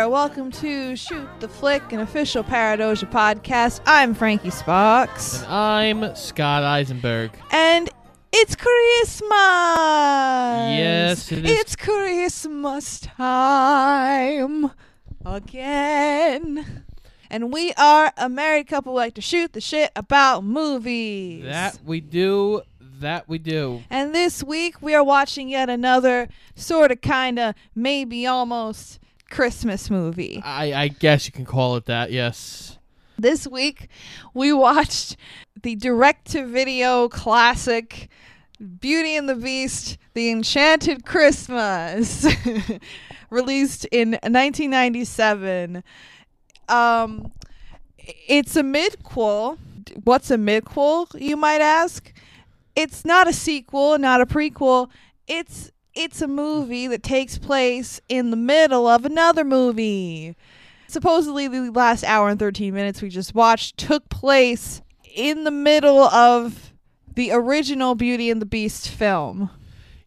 there. Welcome to Shoot the Flick, an official Paradoja podcast. I'm Frankie Sparks. And I'm Scott Eisenberg. And it's Christmas! Yes, it is. It's Christmas time again. And we are a married couple who like to shoot the shit about movies. That we do. That we do. And this week we are watching yet another sort of, kind of, maybe almost Christmas movie. I, I guess you can call it that. Yes. This week we watched the direct to video classic Beauty and the Beast, The Enchanted Christmas, released in 1997. Um, it's a midquel. What's a midquel, you might ask? It's not a sequel, not a prequel. It's it's a movie that takes place in the middle of another movie. Supposedly, the last hour and 13 minutes we just watched took place in the middle of the original Beauty and the Beast film,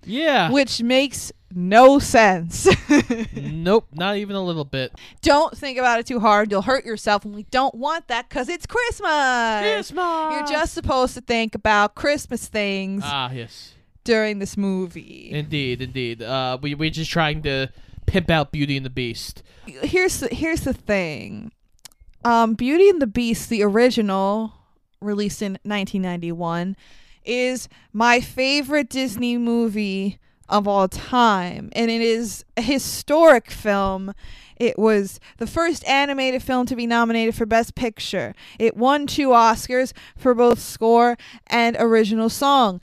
Yeah. which makes no sense. nope. Not even a little bit. don't think about it too hard. You'll hurt yourself, and we don't want that because it's Christmas. Christmas. You're just supposed to think about Christmas things Ah, yes. During this movie. Indeed, indeed. Uh, we we're just trying to pimp out Beauty and the Beast. here's the, here's the thing. Um, Beauty and the Beast, the original, released in 1991, is my favorite Disney movie of all time, and it is a historic film. It was the first animated film to be nominated for Best Picture. It won two Oscars for both score and original song,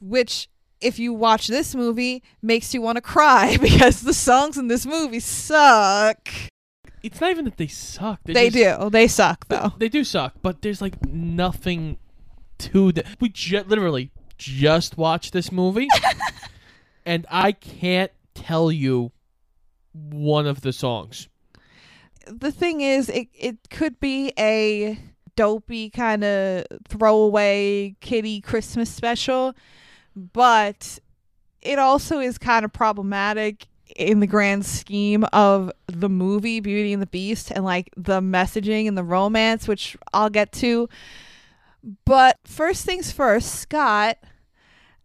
which if you watch this movie makes you want to cry because the songs in this movie suck. It's not even that they suck. They just- do. They suck though. They do suck, but there's like nothing to that. We ju- literally just watched this movie, and I can't tell you one of the songs. The thing is, it it could be a dopey kind of throwaway kitty Christmas special, but it also is kind of problematic in the grand scheme of the movie Beauty and the Beast and like the messaging and the romance, which I'll get to. But first things first, Scott,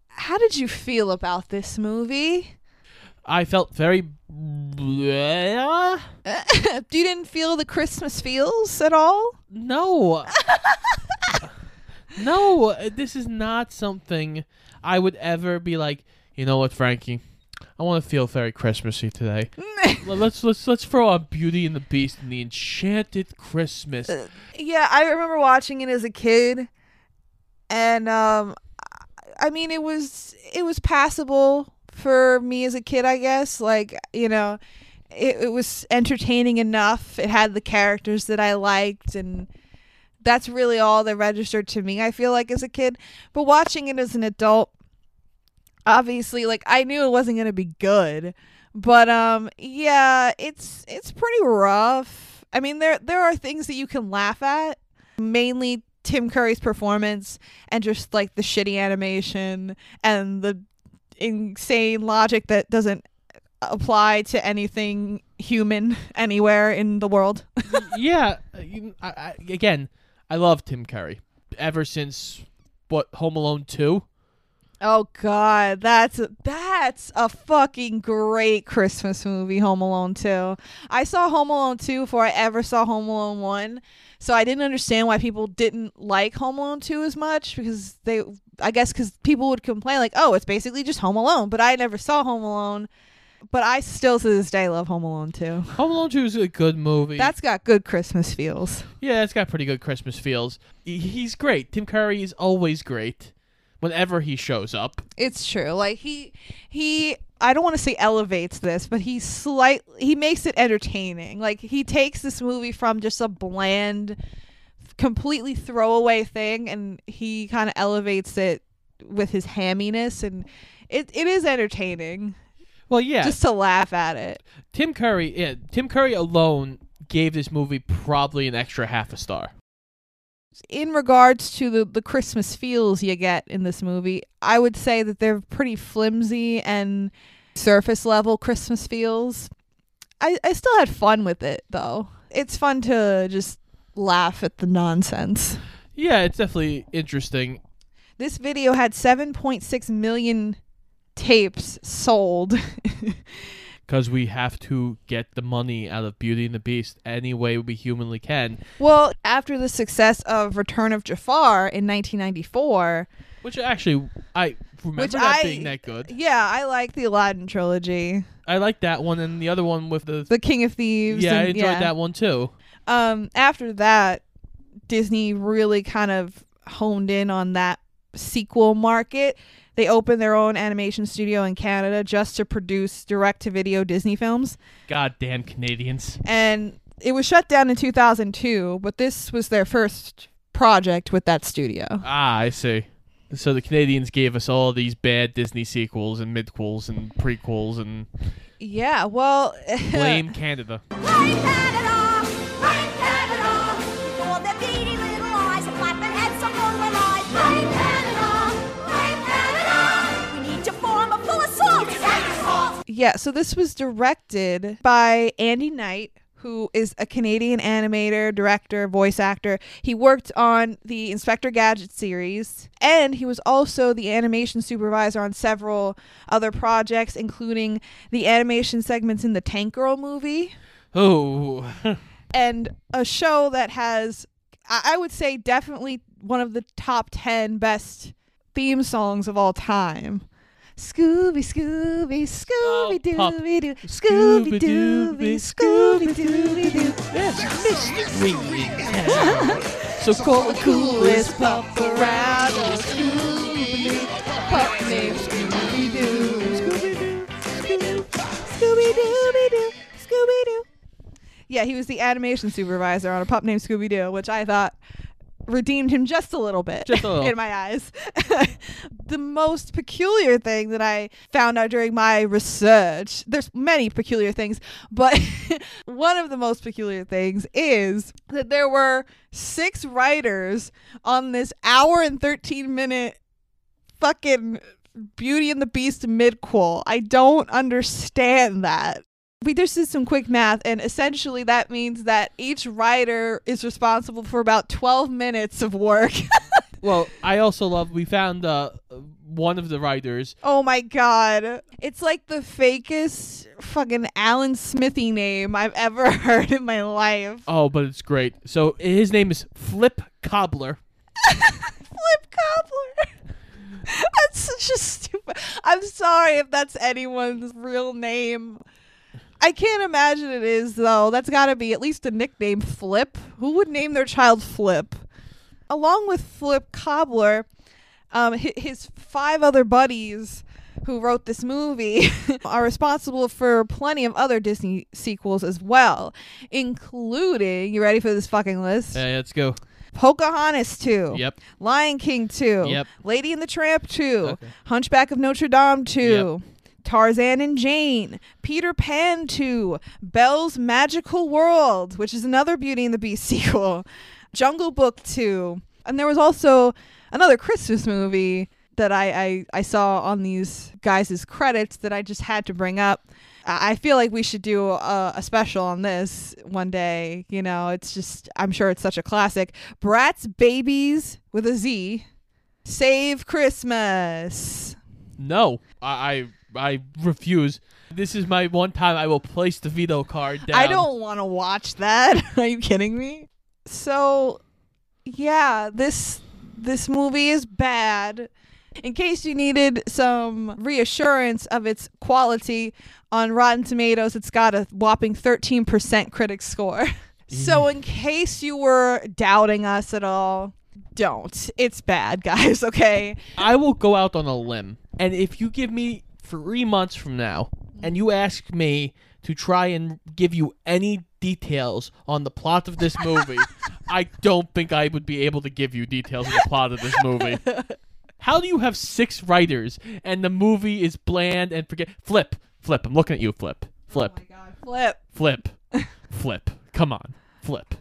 how did you feel about this movie? I felt very. you didn't feel the Christmas feels at all? No. no, this is not something I would ever be like, you know what, Frankie? I want to feel very Christmassy today. Let's let's let's throw on Beauty and the Beast and the Enchanted Christmas. yeah, I remember watching it as a kid, and um, I mean, it was it was passable for me as a kid, I guess. Like you know, it, it was entertaining enough. It had the characters that I liked, and that's really all that registered to me. I feel like as a kid, but watching it as an adult, obviously, like I knew it wasn't gonna be good. But um, yeah, it's it's pretty rough. I mean, there there are things that you can laugh at, mainly Tim Curry's performance and just like the shitty animation and the insane logic that doesn't apply to anything human anywhere in the world. yeah, you, I, I, again, I love Tim Curry ever since what Home Alone two. Oh god, that's a, that's a fucking great Christmas movie, Home Alone 2. I saw Home Alone 2 before I ever saw Home Alone 1. So I didn't understand why people didn't like Home Alone 2 as much because they I guess cuz people would complain like, "Oh, it's basically just Home Alone." But I never saw Home Alone. But I still to this day love Home Alone 2. Home Alone two is a good movie. That's got good Christmas feels. yeah, it's got pretty good Christmas feels. He's great. Tim Curry is always great. Whenever he shows up, It's true. Like he he I don't want to say elevates this, but he slight he makes it entertaining. Like he takes this movie from just a bland completely throwaway thing and he kind of elevates it with his hamminess and it, it is entertaining well, yeah, just to laugh at it. Tim Curry. Yeah, Tim Curry alone gave this movie probably an extra half a star. In regards to the, the Christmas feels you get in this movie, I would say that they're pretty flimsy and surface level Christmas feels. I, I still had fun with it though. It's fun to just laugh at the nonsense. Yeah, it's definitely interesting. This video had 7.6 million tapes sold. because we have to get the money out of Beauty and the Beast any way we humanly can. well, after the success of Return of Jafar in 1994, Which actually, I remember Which that I- being that good. yeah, I like the Aladdin trilogy. I like that one and the other one with the. The King of Thieves. yeah, I enjoyed yeah. that one too. um after that disney really kind of honed in on that sequel market they opened their own animation studio in canada just to produce direct to video disney films Goddamn Canadians. and it was shut down in 2002 but this was their first project with that studio Ah, I see. So the Canadians gave us all these bad Disney sequels and midquels and prequels and yeah well blame Canada. Blame Canada! Yeah, so this was directed by Andy Knight, who is a Canadian animator, director, voice actor. He worked on the Inspector Gadget series, and he was also the animation supervisor on several other projects, including the animation segments in the Tank Girl movie Oh, and a show that has, I would say, definitely one of the top 10 best theme songs of all time. Scooby, Scooby, Scooby. Dooby Doo, Scooby Dooby, Scooby Dooby Doo. mystery. So call the Coolest pup around, oh, Scooby Doo, pup named Scooby Doo. Scooby Doo, Scooby Scooby Dooby Doo, Scooby Doo. Yeah, he was the animation supervisor on a pup named Scooby Doo, which I thought redeemed him just a little bit Just a little. in my eyes. the most peculiar thing that I found out during my research, there's many peculiar things, but one of the most peculiar things is that there were six writers on this hour and 13 minute fucking Beauty and the Beast midquel. I don't understand that. We just did some quick math, and essentially that means that each writer is responsible for about 12 minutes of work. Well, I also love. We found uh, one of the writers. oh my god. It's like the fakest fucking Alan Smithee name I've ever heard in my life. Oh, but it's great. So his name is Flip Kobler. Flip Kobler. That's such a stupid. I'm sorry if that's anyone's real name. I can't imagine it is though. That's got to be at least a nickname. Flip. Who would name their child Flip? Along with Flip Kobler, um, his five other buddies who wrote this movie are responsible for plenty of other Disney sequels as well, including. You ready for this fucking list? Yeah, let's go. Pocahontas 2. Yep. Lion King 2. Yep. Lady and the Tramp 2. Okay. Hunchback of Notre Dame 2. Tarzan and Jane. Peter Pan 2. Belle's Magical World, which is another Beauty and the Beast sequel. Jungle Book 2. And there was also another Christmas movie that I, I, I saw on these guys' credits that I just had to bring up. I feel like we should do a, a special on this one day. You know, it's just, I'm sure it's such a classic. Bratz Babies with a Z. Save Christmas. No, I, I I refuse. This is my one time I will place the veto card down. I don't want to watch that. Are you kidding me? So, yeah, this this movie is bad. In case you needed some reassurance of its quality, on Rotten Tomatoes, it's got a whopping 13% critic score. so, mm. in case you were doubting us at all, don't. It's bad, guys, okay? I will go out on a limb, and if you give me three months from now, mm-hmm. and you ask me to try and give you any details on the plot of this movie, I don't think I would be able to give you details on the plot of this movie. How do you have six writers and the movie is bland and forget? Flip, flip. I'm looking at you. Flip, flip, oh Flip. flip, flip. Come on, flip.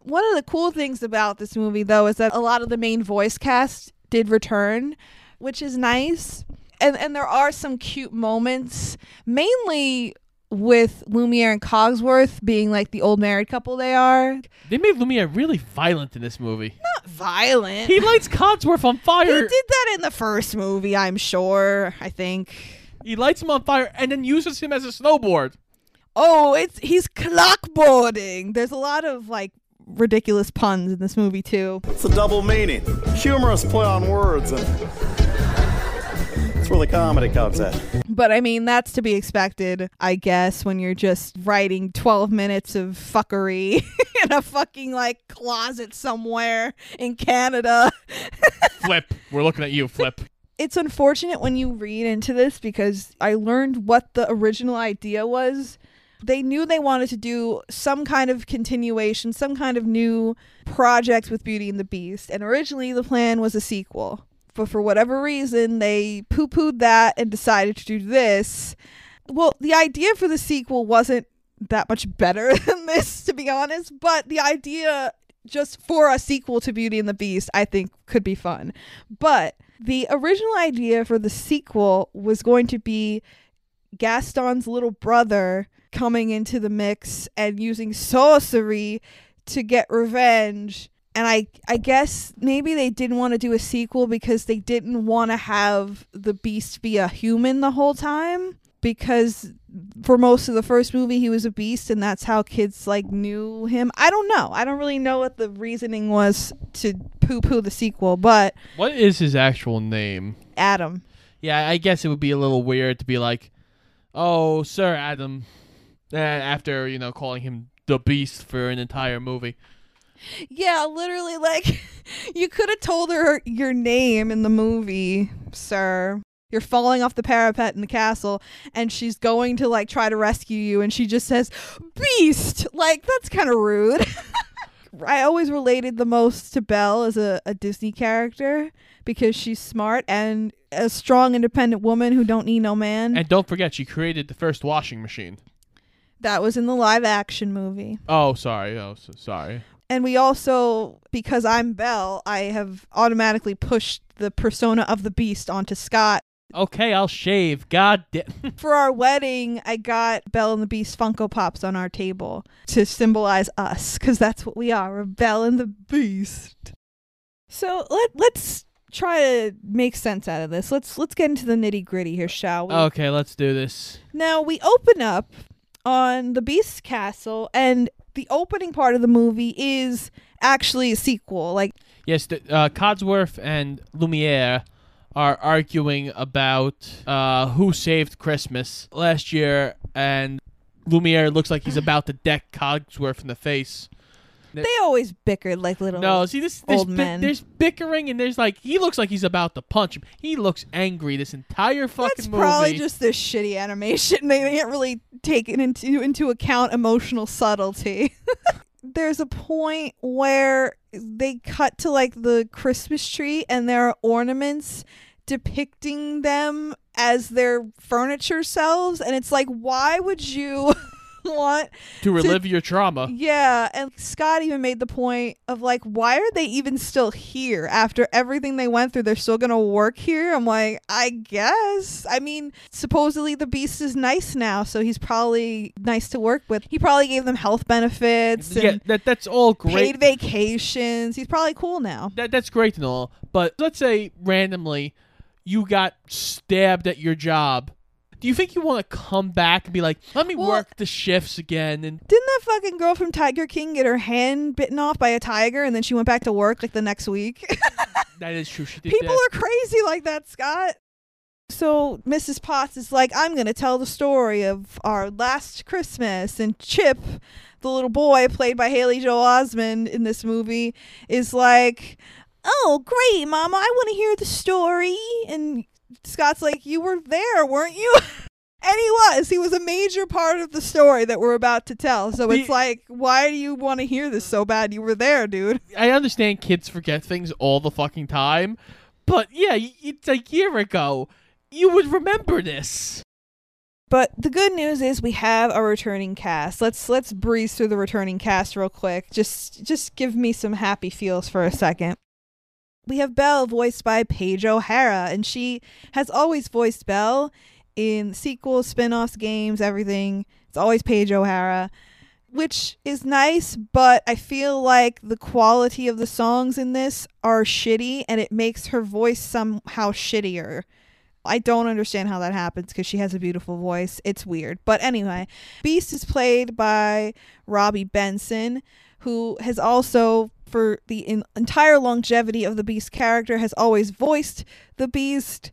One of the cool things about this movie, though, is that a lot of the main voice cast did return, which is nice. And and there are some cute moments, mainly with Lumiere and Cogsworth being like the old married couple they are. They made Lumiere really violent in this movie. Not violent. He lights Cogsworth on fire. He did that in the first movie, I'm sure. I think. He lights him on fire and then uses him as a snowboard. Oh, it's he's clockboarding. There's a lot of like ridiculous puns in this movie too. It's a double meaning. Humorous play on words, and it's where the comedy comes in. But I mean, that's to be expected, I guess, when you're just writing 12 minutes of fuckery in a fucking like closet somewhere in Canada. Flip. We're looking at you, Flip. It's unfortunate when you read into this because I learned what the original idea was. They knew they wanted to do some kind of continuation, some kind of new project with Beauty and the Beast. And originally the plan was a sequel. But for whatever reason, they poo pooed that and decided to do this. Well, the idea for the sequel wasn't that much better than this, to be honest. But the idea just for a sequel to Beauty and the Beast, I think could be fun. But the original idea for the sequel was going to be Gaston's little brother coming into the mix and using sorcery to get revenge. And I I guess maybe they didn't want to do a sequel because they didn't want to have the beast be a human the whole time because for most of the first movie he was a beast and that's how kids like knew him. I don't know. I don't really know what the reasoning was to poo-poo the sequel, but What is his actual name? Adam Yeah, I guess it would be a little weird to be like, "Oh, Sir Adam," uh, after you know calling him the Beast for an entire movie. Yeah, literally, like, you could have told her your name in the movie, sir. You're falling off the parapet in the castle, and she's going to, like, try to rescue you, and she just says, Beast! Like, that's kind of rude. I always related the most to Belle as a, a Disney character because she's smart and a strong, independent woman who don't need no man. And don't forget, she created the first washing machine. that was in the live action movie. Oh, sorry. Oh, so sorry. And we also, because I'm Belle, I have automatically pushed the persona of the beast onto Scott. Okay, I'll shave. God damn. For our wedding, I got Belle and the Beast Funko Pops on our table to symbolize us, because that's what we are. We're Belle and the Beast. So let let's try to make sense out of this. Let's let's get into the nitty gritty here, shall we? okay, let's do this. Now we open up on the Beast Castle, and the opening part of the movie is actually a sequel. Like Yes, the, uh, Cogsworth and Lumiere are arguing about uh, who saved Christmas last year, and Lumiere looks like he's about to deck Cogsworth in the face. They always bickered like little. No, see this. There's, old bi- men. there's bickering, and there's like he looks like he's about to punch him. He looks angry this entire fucking That's movie. probably just this shitty animation. They didn't really take it into into account emotional subtlety. There's a point where they cut to like the Christmas tree and there are ornaments depicting them as their furniture selves and it's like why would you want to relive your trauma. yeah, and Scott even made the point of like, why are they even still here after everything they went through? They're still gonna work here. I'm like, I guess. I mean, supposedly the Beast is nice now, so he's probably nice to work with. He probably gave them health benefits Yeah, that that's all great. paid vacations. He's probably cool now. that that's great and all, but let's say randomly you got stabbed at your job. Do you think you want to come back and be like, "Let me Well- work the shifts again"? And Didn't that fucking girl from Tiger King get her hand bitten off by a tiger and then she went back to work like the next week? that is true. People that. are crazy like that, Scott. So Mrs. Potts is like, I'm going to tell the story of our last Christmas. And Chip, the little boy played by Haley Joel Osment in this movie, is like, Oh, great, Mama. I want to hear the story. And Scott's like, You were there, weren't you? And he was. He was a major part of the story that we're about to tell. So it's The- like, why do you want to hear this so bad? You were there, dude. I understand kids forget things all the fucking time, but yeah, it's a year ago. You would remember this. But the good news is we have a returning cast. Let's let's breeze through the returning cast real quick. Just just give me some happy feels for a second. We have Belle voiced by Paige O'Hara, and she has always voiced Belle in sequels, spin-offs, games, everything. It's always Paige O'Hara, which is nice, but I feel like the quality of the songs in this are shitty and it makes her voice somehow shittier. I don't understand how that happens because she has a beautiful voice. It's weird. But anyway, Beast is played by Robby Benson, who has also, for the in- entire longevity of the Beast character, has always voiced the Beast.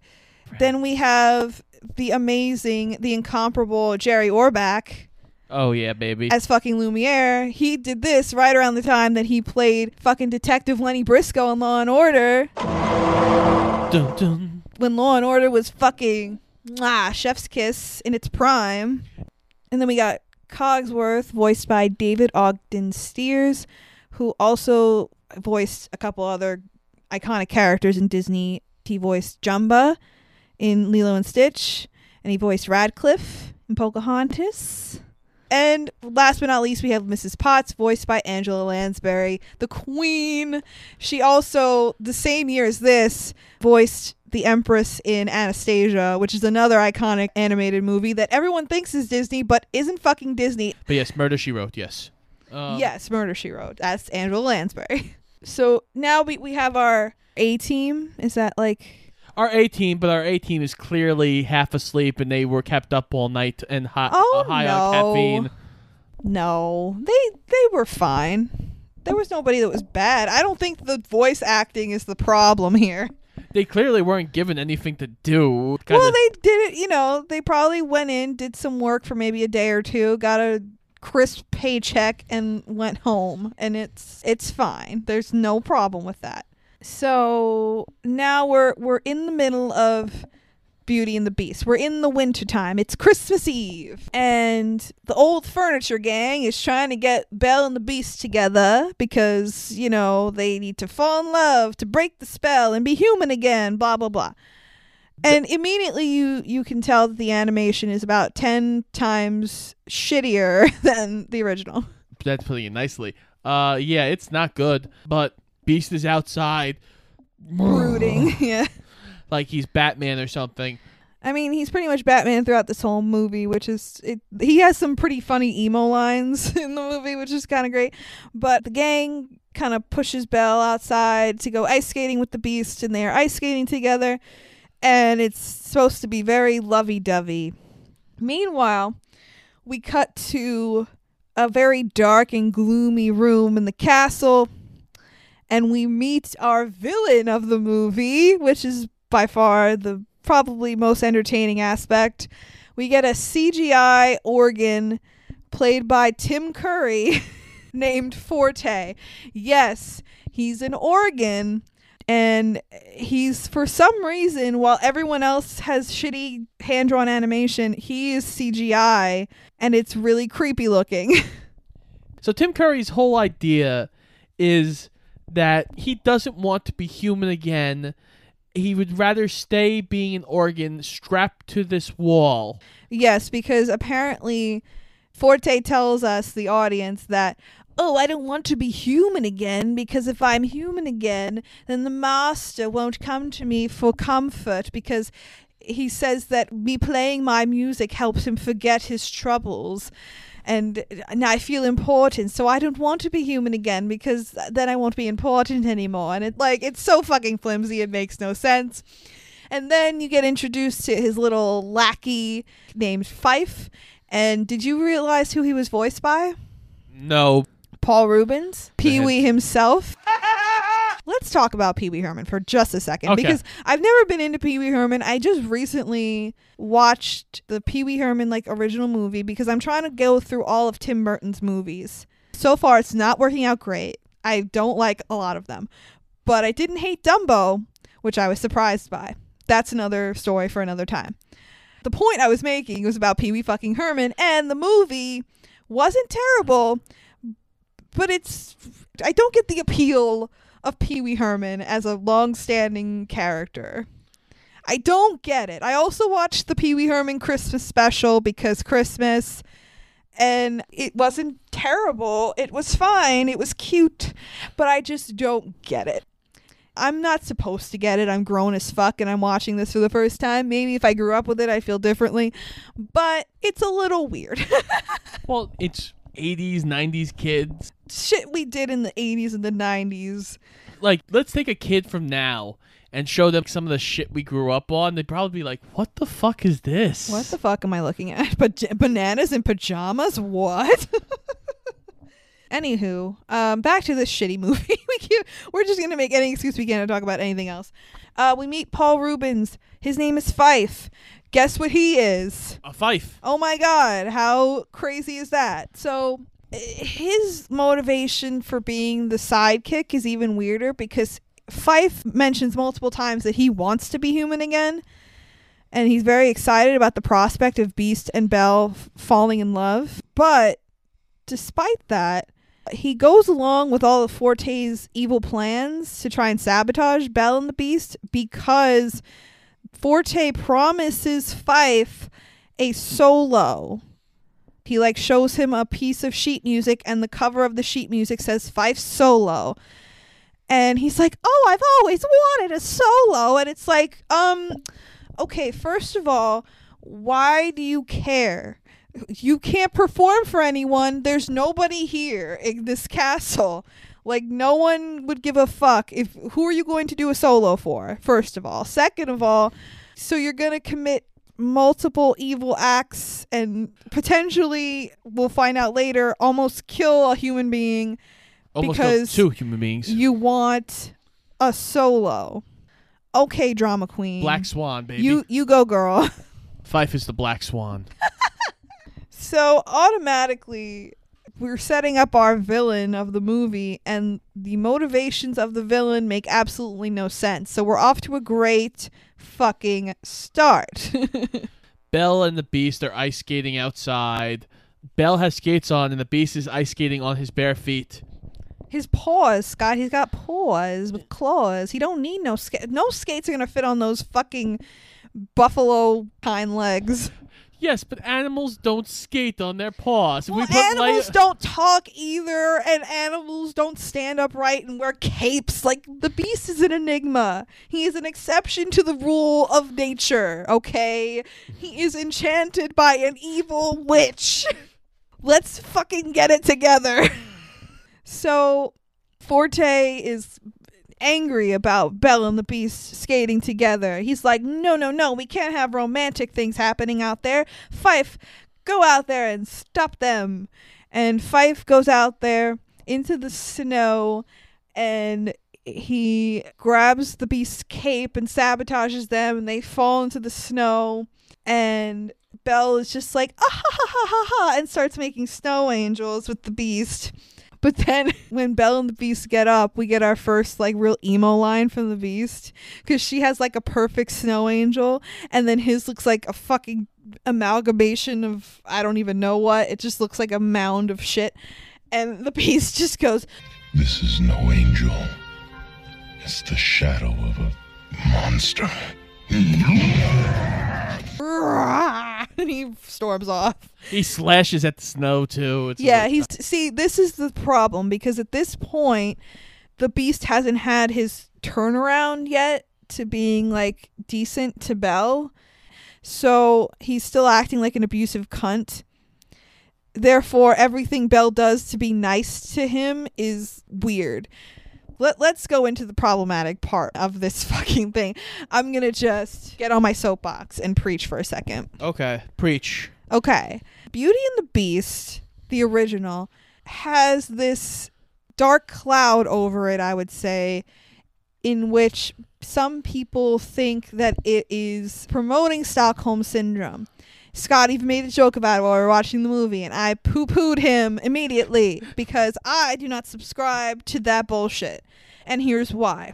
Then we have the amazing, the incomparable Jerry Orbach Oh yeah, baby. as fucking Lumiere. He did this right around the time that he played fucking Detective Lenny Briscoe in Law and Order dun, dun. when Law and Order was fucking mwah, chef's kiss in its prime. And then we got Cogsworth, voiced by David Ogden Stiers, who also voiced a couple other iconic characters in Disney. He voiced Jumba in Lilo and Stitch, and he voiced Ratcliffe in Pocahontas. And last but not least, we have Mrs. Potts, voiced by Angela Lansbury, the Queen. She also, the same year as this, voiced the Empress in Anastasia, which is another iconic animated movie that everyone thinks is Disney, but isn't fucking Disney. But yes, Murder She Wrote. Yes. Um, yes, Murder She Wrote. That's Angela Lansbury. So now we, we have our A team. Is that like Our A team, but our A team is clearly half asleep, and they were kept up all night and high, Oh, uh, high no. on caffeine. no? They they were fine. There was nobody that was bad. I don't think the voice acting is the problem here. They clearly weren't given anything to do. Kinda, Well, they did it, you know, they probably went in, did some work for maybe a day or two, got a crisp paycheck and went home and it's it's fine. There's no problem with that. So, now we're we're in the middle of Beauty and the Beast. We're in the winter time. It's Christmas Eve. And the old furniture gang is trying to get Belle and the Beast together because, you know, they need to fall in love to break the spell and be human again, blah blah blah. And immediately you you can tell that the animation is about 10 times shittier than the original. that's putting it nicely. Uh, yeah, it's not good. But Beast is outside, Brooding. yeah. like he's Batman or something. I mean, he's pretty much Batman throughout this whole movie, which is it. He has some pretty funny emo lines in the movie, which is kind of great. But the gang kind of pushes Belle outside to go ice skating with the Beast, and they're ice skating together, and it's supposed to be very lovey-dovey. Meanwhile, we cut to a very dark and gloomy room in the castle, and we meet our villain of the movie, which is by far the probably most entertaining aspect. We get a CGI organ played by Tim Curry named Forte. Yes, he's an organ and he's for some reason while everyone else has shitty hand drawn animation, he is CGI and it's really creepy looking. So Tim Curry's whole idea is that he doesn't want to be human again. He would rather stay being an organ strapped to this wall. Yes, because apparently Forte tells us, the audience, that, oh, I don't want to be human again because if I'm human again, then the master won't come to me for comfort because he says that me playing my music helps him forget his troubles. And now I feel important, so I don't want to be human again because then I won't be important anymore. And it like it's so fucking flimsy, it makes no sense. And then you get introduced to his little lackey named Fife. And did you realize who he was voiced by? No, Paul Reubens, Pee Wee himself. Let's talk about Pee Wee Herman for just a second Okay. because I've never been into Pee Wee Herman. I just recently watched the Pee Wee Herman like original movie because I'm trying to go through all of Tim Burton's movies. So far, it's not working out great. I don't like a lot of them, but I didn't hate Dumbo, which I was surprised by. That's another story for another time. The point I was making was about Pee Wee fucking Herman, and the movie wasn't terrible, but it's I don't get the appeal of Pee Wee Herman as a long-standing character. I don't get it. I also watched the Pee Wee Herman Christmas special because Christmas and it wasn't terrible. It was fine. It was cute, but I just don't get it. I'm not supposed to get it. I'm grown as fuck and I'm watching this for the first time. Maybe if I grew up with it, I'd feel differently. But it's a little weird. Well, it's 80s, 90s kids. Shit we did in the 80s and the 90s. Like, let's take a kid from now and show them some of the shit we grew up on. They'd probably be like, "What the fuck is this?" What the fuck am I looking at? But bananas in pajamas? What? Anywho, um, back to this shitty movie. we can't, we're just gonna make any excuse we can to talk about anything else. Uh, we meet Paul Reubens. His name is Fife. Guess what he is? A fife. Oh my god, how crazy is that? So eh, his motivation for being the sidekick is even weirder because Fife mentions multiple times that he wants to be human again. And he's very excited about the prospect of Beast and Belle f- falling in love. But despite that, he goes along with all of Forte's evil plans to try and sabotage Belle and the Beast because Forte promises Fife a solo. He like shows him a piece of sheet music and the cover of the sheet music says Fife solo. And he's like, "Oh, I've always wanted a solo." And it's like, "Um okay, first of all, why do you care? You can't perform for anyone. There's nobody here in this castle. Like no one would give a fuck if who are you going to do a solo for? First of all, second of all, so you're going to commit multiple evil acts and potentially we'll find out later almost kill a human being Almost Because two human beings. you want a solo. Okay, drama queen. Black Swan, baby. You you go, girl. Fife is the Black Swan. So automatically, we're setting up our villain of the movie, and the motivations of the villain make absolutely no sense. So we're off to a great fucking start. Belle and the Beast are ice skating outside. Belle has skates on, and the Beast is ice skating on his bare feet. His paws, Scott. He's got paws with claws. He don't need no skates. No skates are gonna fit on those fucking buffalo hind legs. Yes, but animals don't skate on their paws. Well, we animals light- don't talk either, and animals don't stand upright and wear capes. Like the beast is an enigma. He is an exception to the rule of nature. Okay, he is enchanted by an evil witch. Let's fucking get it together. so, Forte is angry about Belle and the Beast skating together. He's like, no, no, no, we can't have romantic things happening out there. Fife, go out there and stop them. And Fife goes out there into the snow and he grabs the beast's cape and sabotages them and they fall into the snow and Belle is just like ah ha ha ha ha ha and starts making snow angels with the beast. But then when Belle and the Beast get up, we get our first like real emo line from the Beast because she has like a perfect snow angel, and then his looks like a fucking amalgamation of I don't even know what. It just looks like a mound of shit. And the Beast just goes, This is no angel. It's the shadow of a monster. And he storms off. he slashes at the snow too. It's Yeah, he's see, this is the problem because at this point the beast hasn't had his turnaround yet to being like decent to Belle. So he's still acting like an abusive cunt. Therefore, everything Belle does to be nice to him is weird. Let, let's go into the problematic part of this fucking thing. I'm going to just get on my soapbox and preach for a second. okay. Preach. Okay. Beauty and the Beast, the original, has this dark cloud over it, I would say, in which some people think that it is promoting Stockholm Syndrome. Scott even made a joke about it while we were watching the movie, and I poo pooed him immediately because I do not subscribe to that bullshit. And here's why.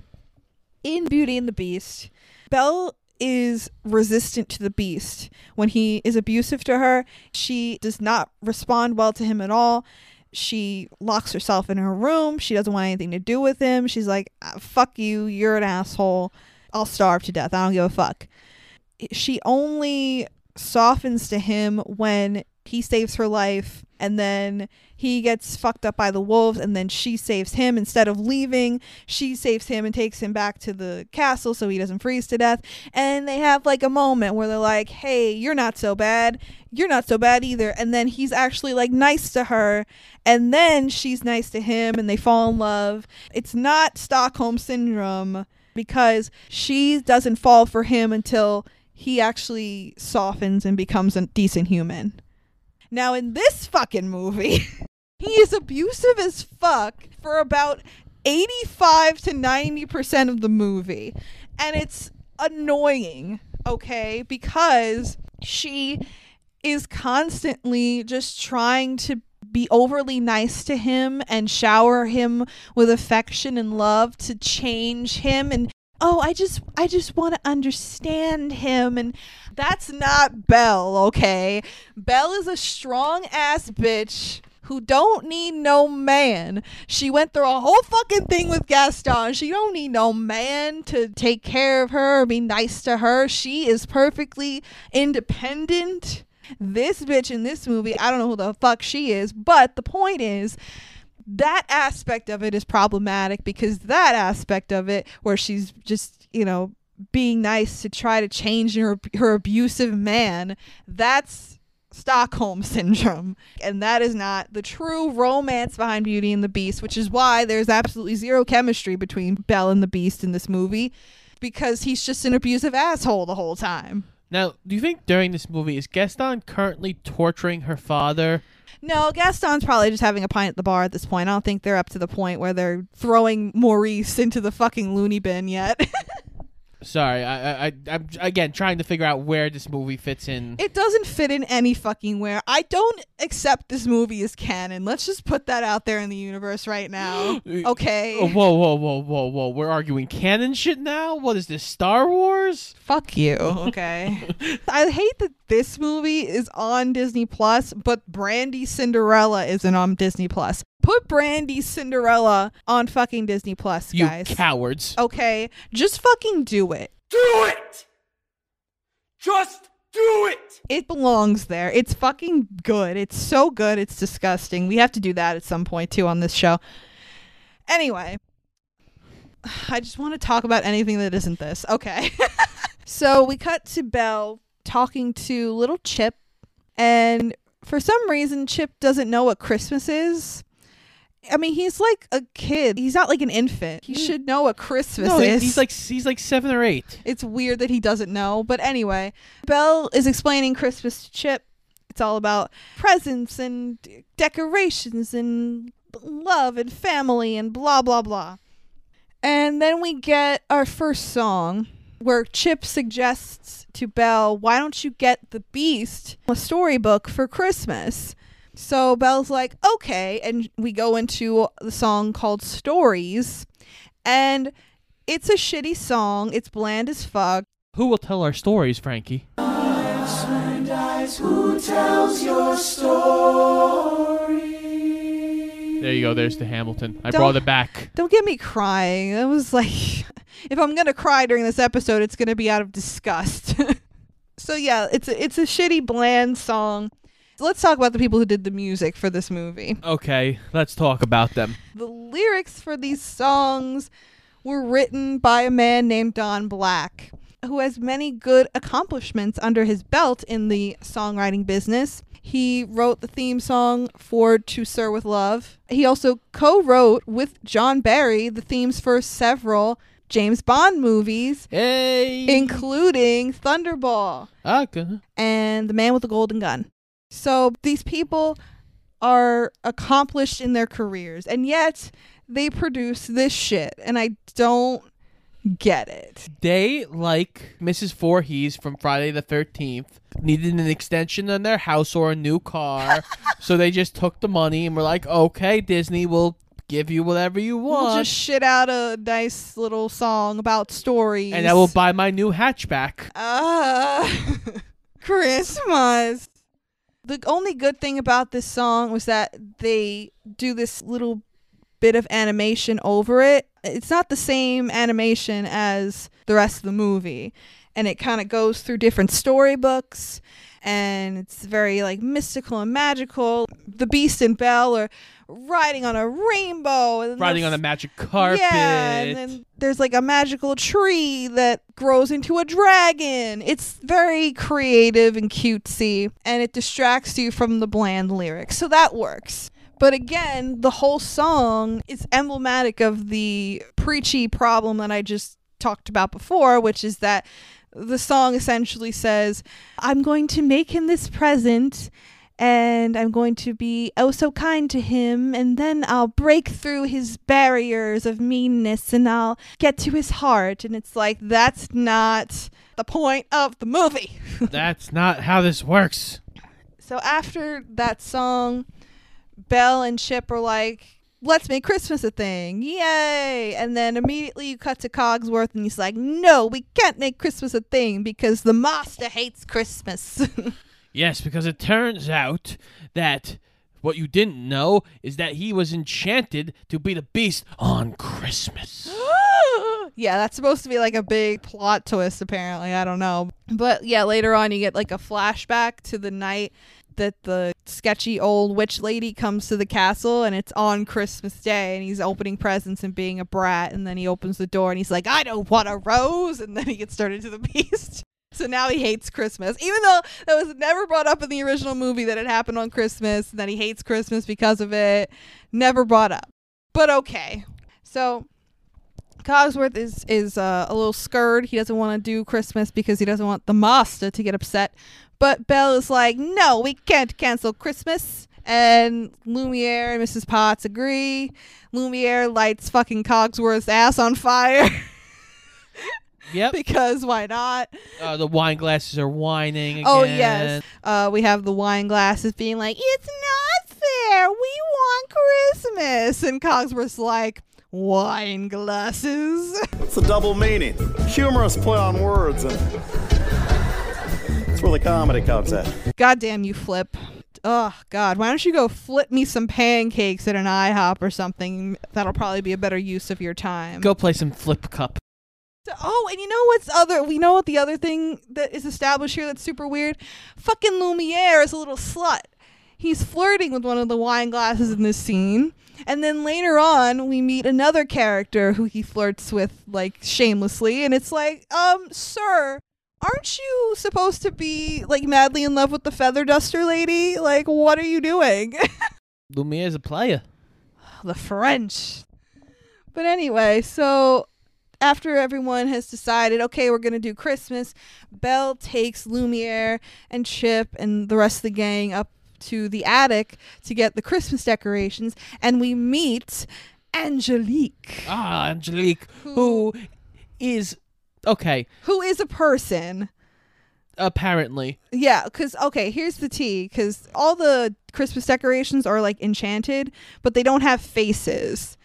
In Beauty and the Beast, Belle is resistant to the beast. When he is abusive to her, she does not respond well to him at all. She locks herself in her room. She doesn't want anything to do with him. She's like, "Ah, fuck you. You're an asshole. I'll starve to death. I don't give a fuck. She only softens to him when he saves her life and then he gets fucked up by the wolves and then she saves him. Instead of leaving she saves him and takes him back to the castle so he doesn't freeze to death. And they have like a moment where they're like hey you're not so bad. You're not so bad either. And then he's actually like nice to her and then she's nice to him and they fall in love. It's not stockholm syndrome because she doesn't fall for him until he actually softens and becomes a decent human now in this fucking movie he is abusive as fuck for about 85 to 90% of the movie. And it's annoying, okay? Because she is constantly just trying to be overly nice to him and shower him with affection and love to change him and oh i just i just want to understand him and that's not belle okay belle is a strong ass bitch who don't need no man. She went through a whole fucking thing with Gaston. She don't need no man to take care of her or be nice to her. She is perfectly independent. This bitch in this movie, I don't know who the fuck she is, but the point is that aspect of it is problematic because that aspect of it where she's just, you know, being nice to try to change her her abusive man, that's Stockholm syndrome. And that is not the true romance behind Beauty and the Beast, which is why there's absolutely zero chemistry between Belle and the Beast in this movie because he's just an abusive asshole the whole time. Now, do you think during this movie is Gaston currently torturing her father? No, Gaston's probably just having a pint at the bar at this point. I don't think they're up to the point where they're throwing Maurice into the fucking loony bin yet. Sorry, I, I, I'm again trying to figure out where this movie fits in. it doesn't fit in any fucking where. I don't accept this movie as canon. Let's just put that out there in the universe right now. Okay. Whoa, whoa, whoa, whoa, whoa! We're arguing canon shit now. What is this? Star Wars? Fuck you. Okay. I hate that this movie is on Disney Plus, but Brandy Cinderella isn't on Disney Plus. Put Brandy Cinderella on fucking Disney Plus, You guys. cowards! okay? Just fucking do it. Do it! Just do it! It belongs there. It's fucking good. It's so good. It's disgusting. We have to do that at some point too on this show. Anyway, I just want to talk about anything that isn't this. Okay. so we cut to Belle talking to little Chip, and for some reason, Chip doesn't know what Christmas is. I mean, he's like a kid. He's not like an infant. He should know what Christmas no, is. he's like he's like seven or eight. It's weird that he doesn't know. But anyway, Belle is explaining Christmas to Chip. It's all about presents and decorations and love and family and blah, blah, blah. And then we get our first song where Chip suggests to Belle, why don't you get the Beast a storybook for Christmas? So Belle's like, okay. And we go into the song called Stories. And it's a shitty song. It's bland as fuck. Who will tell our stories, Frankie? who tells your story There you go. There's the Hamilton. I Don't- brought it back. Don't get me crying. It was like, if I'm gonna cry during this episode, it's gonna be out of disgust. so yeah, it's a, it's a shitty, bland song. Let's talk about the people who did the music for this movie. Okay, let's talk about them. The lyrics for these songs were written by a man named Don Black, who has many good accomplishments under his belt in the songwriting business. He wrote the theme song for To Sir with Love. He also co wrote with John Barry the themes for several James Bond movies, Hey. including Thunderball okay. and The Man with the Golden Gun. So these people are accomplished in their careers, and yet they produce this shit, and I don't get it. They, like Mrs. Voorhees from Friday the 13th, needed an extension on their house or a new car. so they just took the money and were like, okay, Disney will give you whatever you We'll want. just shit out a nice little song about stories. and I will buy my new hatchback. Ah, Christmas. The only good thing about this song was that they do this little bit of animation over it. It's not the same animation as the rest of the movie. And it kind of goes through different storybooks and it's very like mystical and magical. The Beast and Belle are riding on a rainbow and Riding on a magic carpet. yeah, and then there's like a magical tree that grows into a dragon. It's very creative and cutesy, and it distracts you from the bland lyrics. So that works. But again, the whole song is emblematic of the preachy problem that I just talked about before, which is that the song essentially says, I'm going to make him this present and I'm going to be oh so kind to him, and then I'll break through his barriers of meanness and I'll get to his heart. And it's like, that's not the point of the movie. That's not how this works. so after that song, Belle and Chip are like, let's make Christmas a thing. Yay! And then immediately you cut to Cogsworth and he's like, no, we can't make Christmas a thing because the master hates Christmas. Yes, because it turns out that what you didn't know is that he was enchanted to be the beast on Christmas. yeah, that's supposed to be like a big plot twist, apparently. I don't know. But yeah, later on, you get like a flashback to the night that the sketchy old witch lady comes to the castle and it's on Christmas Day and he's opening presents and being a brat. And then he opens the door and he's like, I don't want a rose. And then he gets turned into the beast. So now he hates Christmas, even though that was never brought up in the original movie that it happened on Christmas, and that he hates Christmas because of it. Never brought up. But okay. So Cogsworth is is uh, a little scared. He doesn't want to do Christmas because he doesn't want the master to get upset. But Belle is like, no, we can't cancel Christmas. And Lumiere and Mrs. Potts agree. Lumiere lights fucking Cogsworth's ass on fire Yep. because why not? Uh, the wine glasses are whining again. Oh yes. Uh, we have the wine glasses being like, "It's not fair. We want Christmas," and Cogsworth's like, "Wine glasses." It's a double meaning. Humorous play on words, and that's where the comedy comes in. Goddamn you, Flip. Oh God, why don't you go flip me some pancakes at an IHOP or something? That'll probably be a better use of your time. Go play some flip cup. Oh, and you know what's other? We know what the other thing that is established here that's super weird. Fucking Lumiere is a little slut. He's flirting with one of the wine glasses in this scene, and then later on we meet another character who he flirts with like shamelessly, and it's like, um, sir. Aren't you supposed to be like madly in love with the feather duster lady? Like, what are you doing? Lumiere's a player. the French. But anyway, so after everyone has decided, okay, we're going to do Christmas, Belle takes Lumiere and Chip and the rest of the gang up to the attic to get the Christmas decorations, and we meet Angelique, Ah, Angelique, who is okay. who is a person. Apparently, Yeah, because okay, here's the tea. Because all the Christmas decorations are like enchanted, but they don't have faces.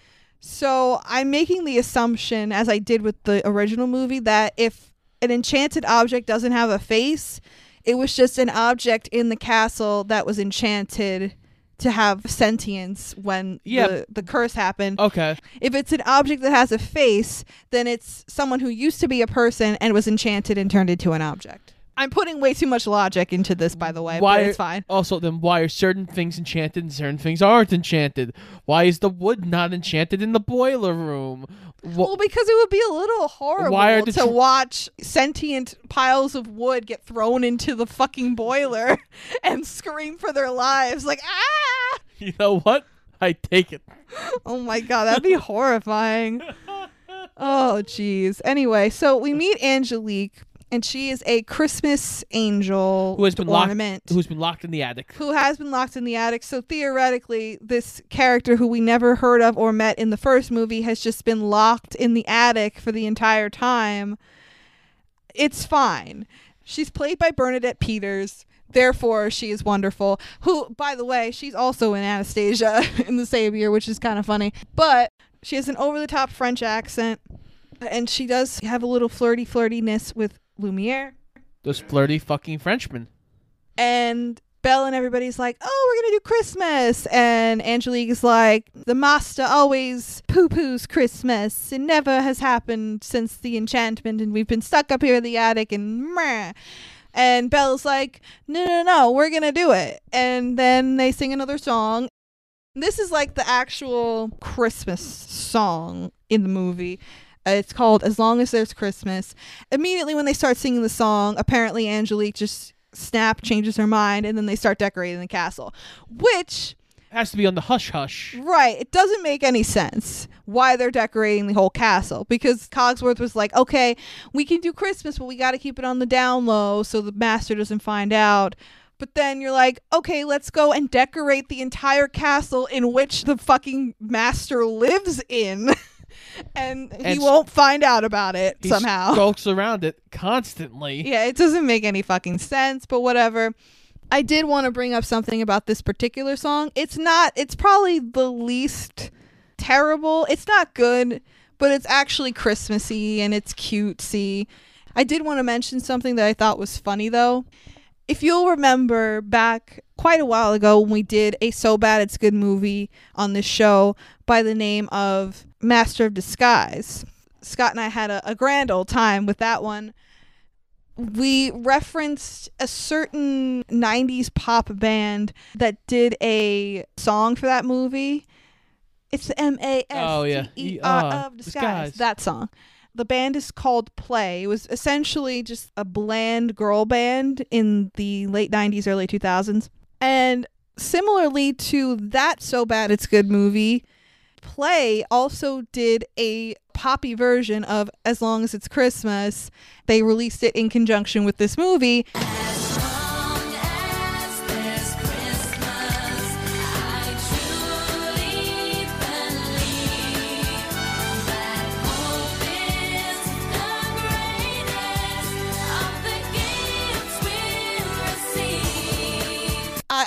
So I'm making the assumption, as I did with the original movie, that if an enchanted object doesn't have a face, it was just an object in the castle that was enchanted to have sentience when Yeah. the, the curse happened. okay. If it's an object that has a face, then it's someone who used to be a person and was enchanted and turned into an object. I'm putting way too much logic into this, by the way, Why? but it's fine. Also, then why are certain things enchanted and certain things aren't enchanted? Why is the wood not enchanted in the boiler room? Wha- Well, because it would be a little horrible to tr- watch sentient piles of wood get thrown into the fucking boiler and scream for their lives, like ah! you know what? I take it. Oh my god, that'd be horrifying. Oh jeez. Anyway, so we meet Angelique, and she is a Christmas angel Who has been locked? Who's been locked in the attic? who has been locked in the attic. So theoretically, this character who we never heard of or met in the first movie has just been locked in the attic for the entire time. It's fine. She's played by Bernadette Peters. Therefore, she is wonderful. Who, by the way, she's also in Anastasia in the same year, which is kind of funny. But she has an over the top French accent. And she does have a little flirty flirtiness with Lumiere. Those flirty fucking Frenchmen. And Belle and everybody's like, "Oh, we're gonna do Christmas," and Angelique is like, "The master always poo-poos Christmas. It never has happened since the enchantment, and we've been stuck up here in the attic and." Meh. And Belle's like, "No, no, no, we're gonna do it." And then they sing another song. This is like the actual Christmas song in the movie. It's called As Long as There's Christmas. Immediately when they start singing the song, apparently Angelique just snap changes her mind and then they start decorating the castle. Which, has to be on the hush hush. right, it doesn't make any sense why they're decorating the whole castle because Cogsworth was like, okay, we can do Christmas, but we got to keep it on the down low so the master doesn't find out. But then you're like, okay, let's go and decorate the entire castle in which the fucking master lives in. and he And won't find out about it He somehow. skulks around it constantly. Yeah, it doesn't make any fucking sense, but whatever. I did want to bring up something about this particular song. It's not, it's probably the least terrible. It's not good, but it's actually Christmassy and it's cutesy. I did want to mention something that I thought was funny though. If you'll remember back quite a while ago when we did a So Bad It's Good movie on this show by the name of Master of Disguise. Scott and I had a, a grand old time with that one we referenced a certain 90s pop band that did a song for that movie. It's the M A Oh, yeah. S T E R uh, of disguise. Disguise. That song. The band is called Play. It was essentially just a bland girl band in the late 90s, early 2000s. And similarly to that So Bad It's Good movie, Play also did a poppy version of As Long as It's Christmas. They released it in conjunction with this movie.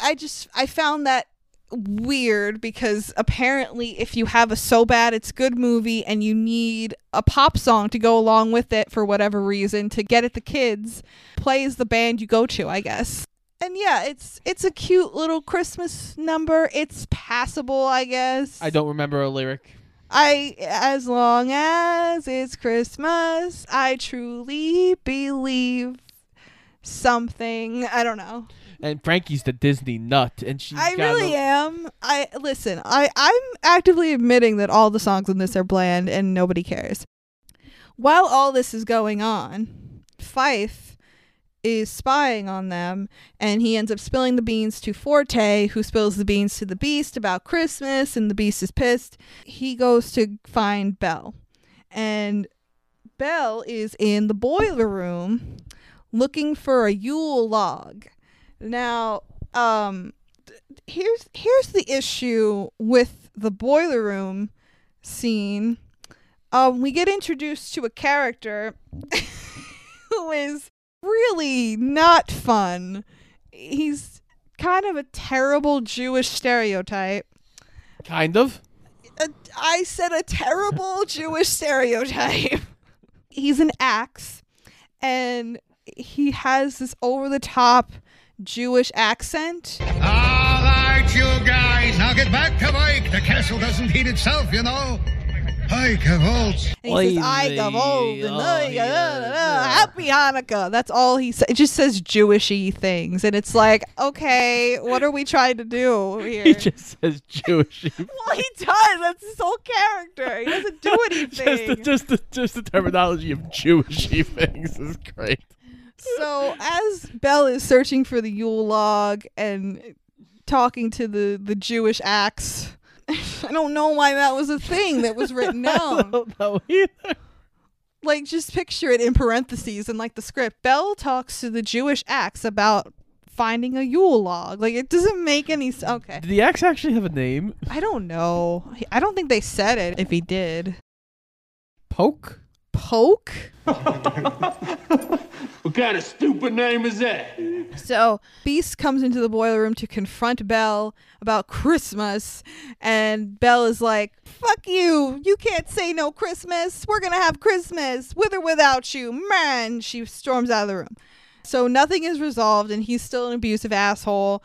I just I found that weird because apparently if you have a so bad it's good movie and you need a pop song to go along with it for whatever reason to get at the kids plays the band you go to i guess and yeah it's it's a cute little christmas number it's passable i guess I don't remember a lyric. I as long as it's Christmas, I truly believe something. I don't know. And Frankie's the Disney nut, and she. I really a- am. I listen. I I'm actively admitting that all the songs in this are bland and nobody cares. While all this is going on, Fife is spying on them and he ends up spilling the beans to Forte, who spills the beans to the Beast about Christmas, and the Beast is pissed. He goes to find Belle. And Belle is in the boiler room looking for a Yule log. Now, um here's here's the issue with the boiler room scene. Um we get introduced to a character who is really not fun. He's kind of a terrible Jewish stereotype. kind of. A, I said a terrible Jewish stereotype. He's an axe, and he has this over the top Jewish accent. All right, you guys, now get back to work. The castle doesn't heat itself, you know. Hi, Kavalt. And he says, I got and I yeah, happy Hanukkah. That's all he says. It just says Jewishy things. And it's like, okay, what are we trying to do here? He just says Jewish. well, he does. That's his whole character. He doesn't do anything. just, the, just, the, just the terminology of Jewishy things is great. So as Belle is searching for the Yule log and talking to the the Jewish axe, I don't know why that was a thing that was written I down. don't know either. like just picture it in parentheses and like the script. Belle talks to the Jewish axe about finding a Yule log. Like it doesn't make any sense. Okay, Did the axe actually have a name? I don't know. I don't think they said it. If he did, Poke? Poke. What kind of stupid name is that? So Beast comes into the boiler room to confront Belle about Christmas, and Belle is like, "Fuck you! You can't say no Christmas. We're gonna have Christmas with or without you, man." She storms out of the room. So nothing is resolved, and he's still an abusive asshole.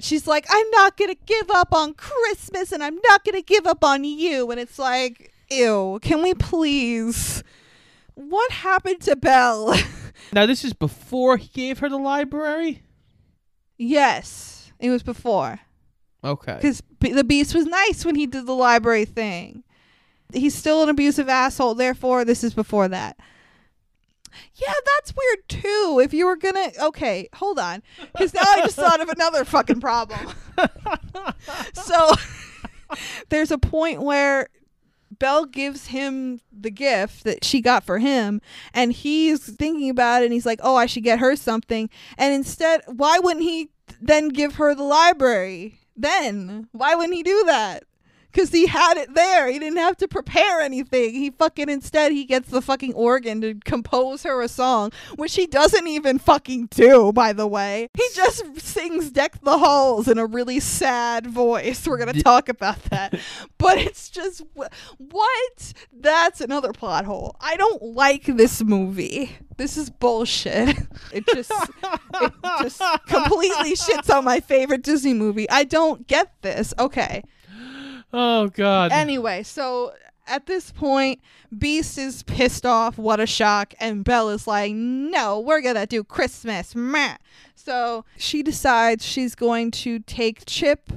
She's like, I'm not going to give up on Christmas, and I'm not going to give up on you. And it's like, ew, can we please? What happened to Belle? Now this is before he gave her the library. yes, it was before. Okay. Because the Beast was nice when he did the library thing. He's still an abusive asshole, therefore, this is before that. Yeah, that's weird too. If you were gonna. Okay, hold on. Because now I just thought of another fucking problem. so there's a point where Belle gives him the gift that she got for him, and he's thinking about it, and he's like, "Oh, I should get her something." And instead, why wouldn't he then give her the library? Then why wouldn't he do that? Because he had it there. He didn't have to prepare anything. He fucking instead he gets the fucking organ to compose her a song, which he doesn't even fucking do. By the way, he just sings "Deck the Halls" in a really sad voice. We're gonna talk about that, but it's just what? That's another plot hole. I don't like this movie. This is bullshit. It just it just completely shits on my favorite Disney movie. I don't get this. Okay. Oh God. Anyway, so at this point, Beast is pissed off. What a shock. And Belle is like, no, we're going to do Christmas. Meh. So she decides she's going to take Chip,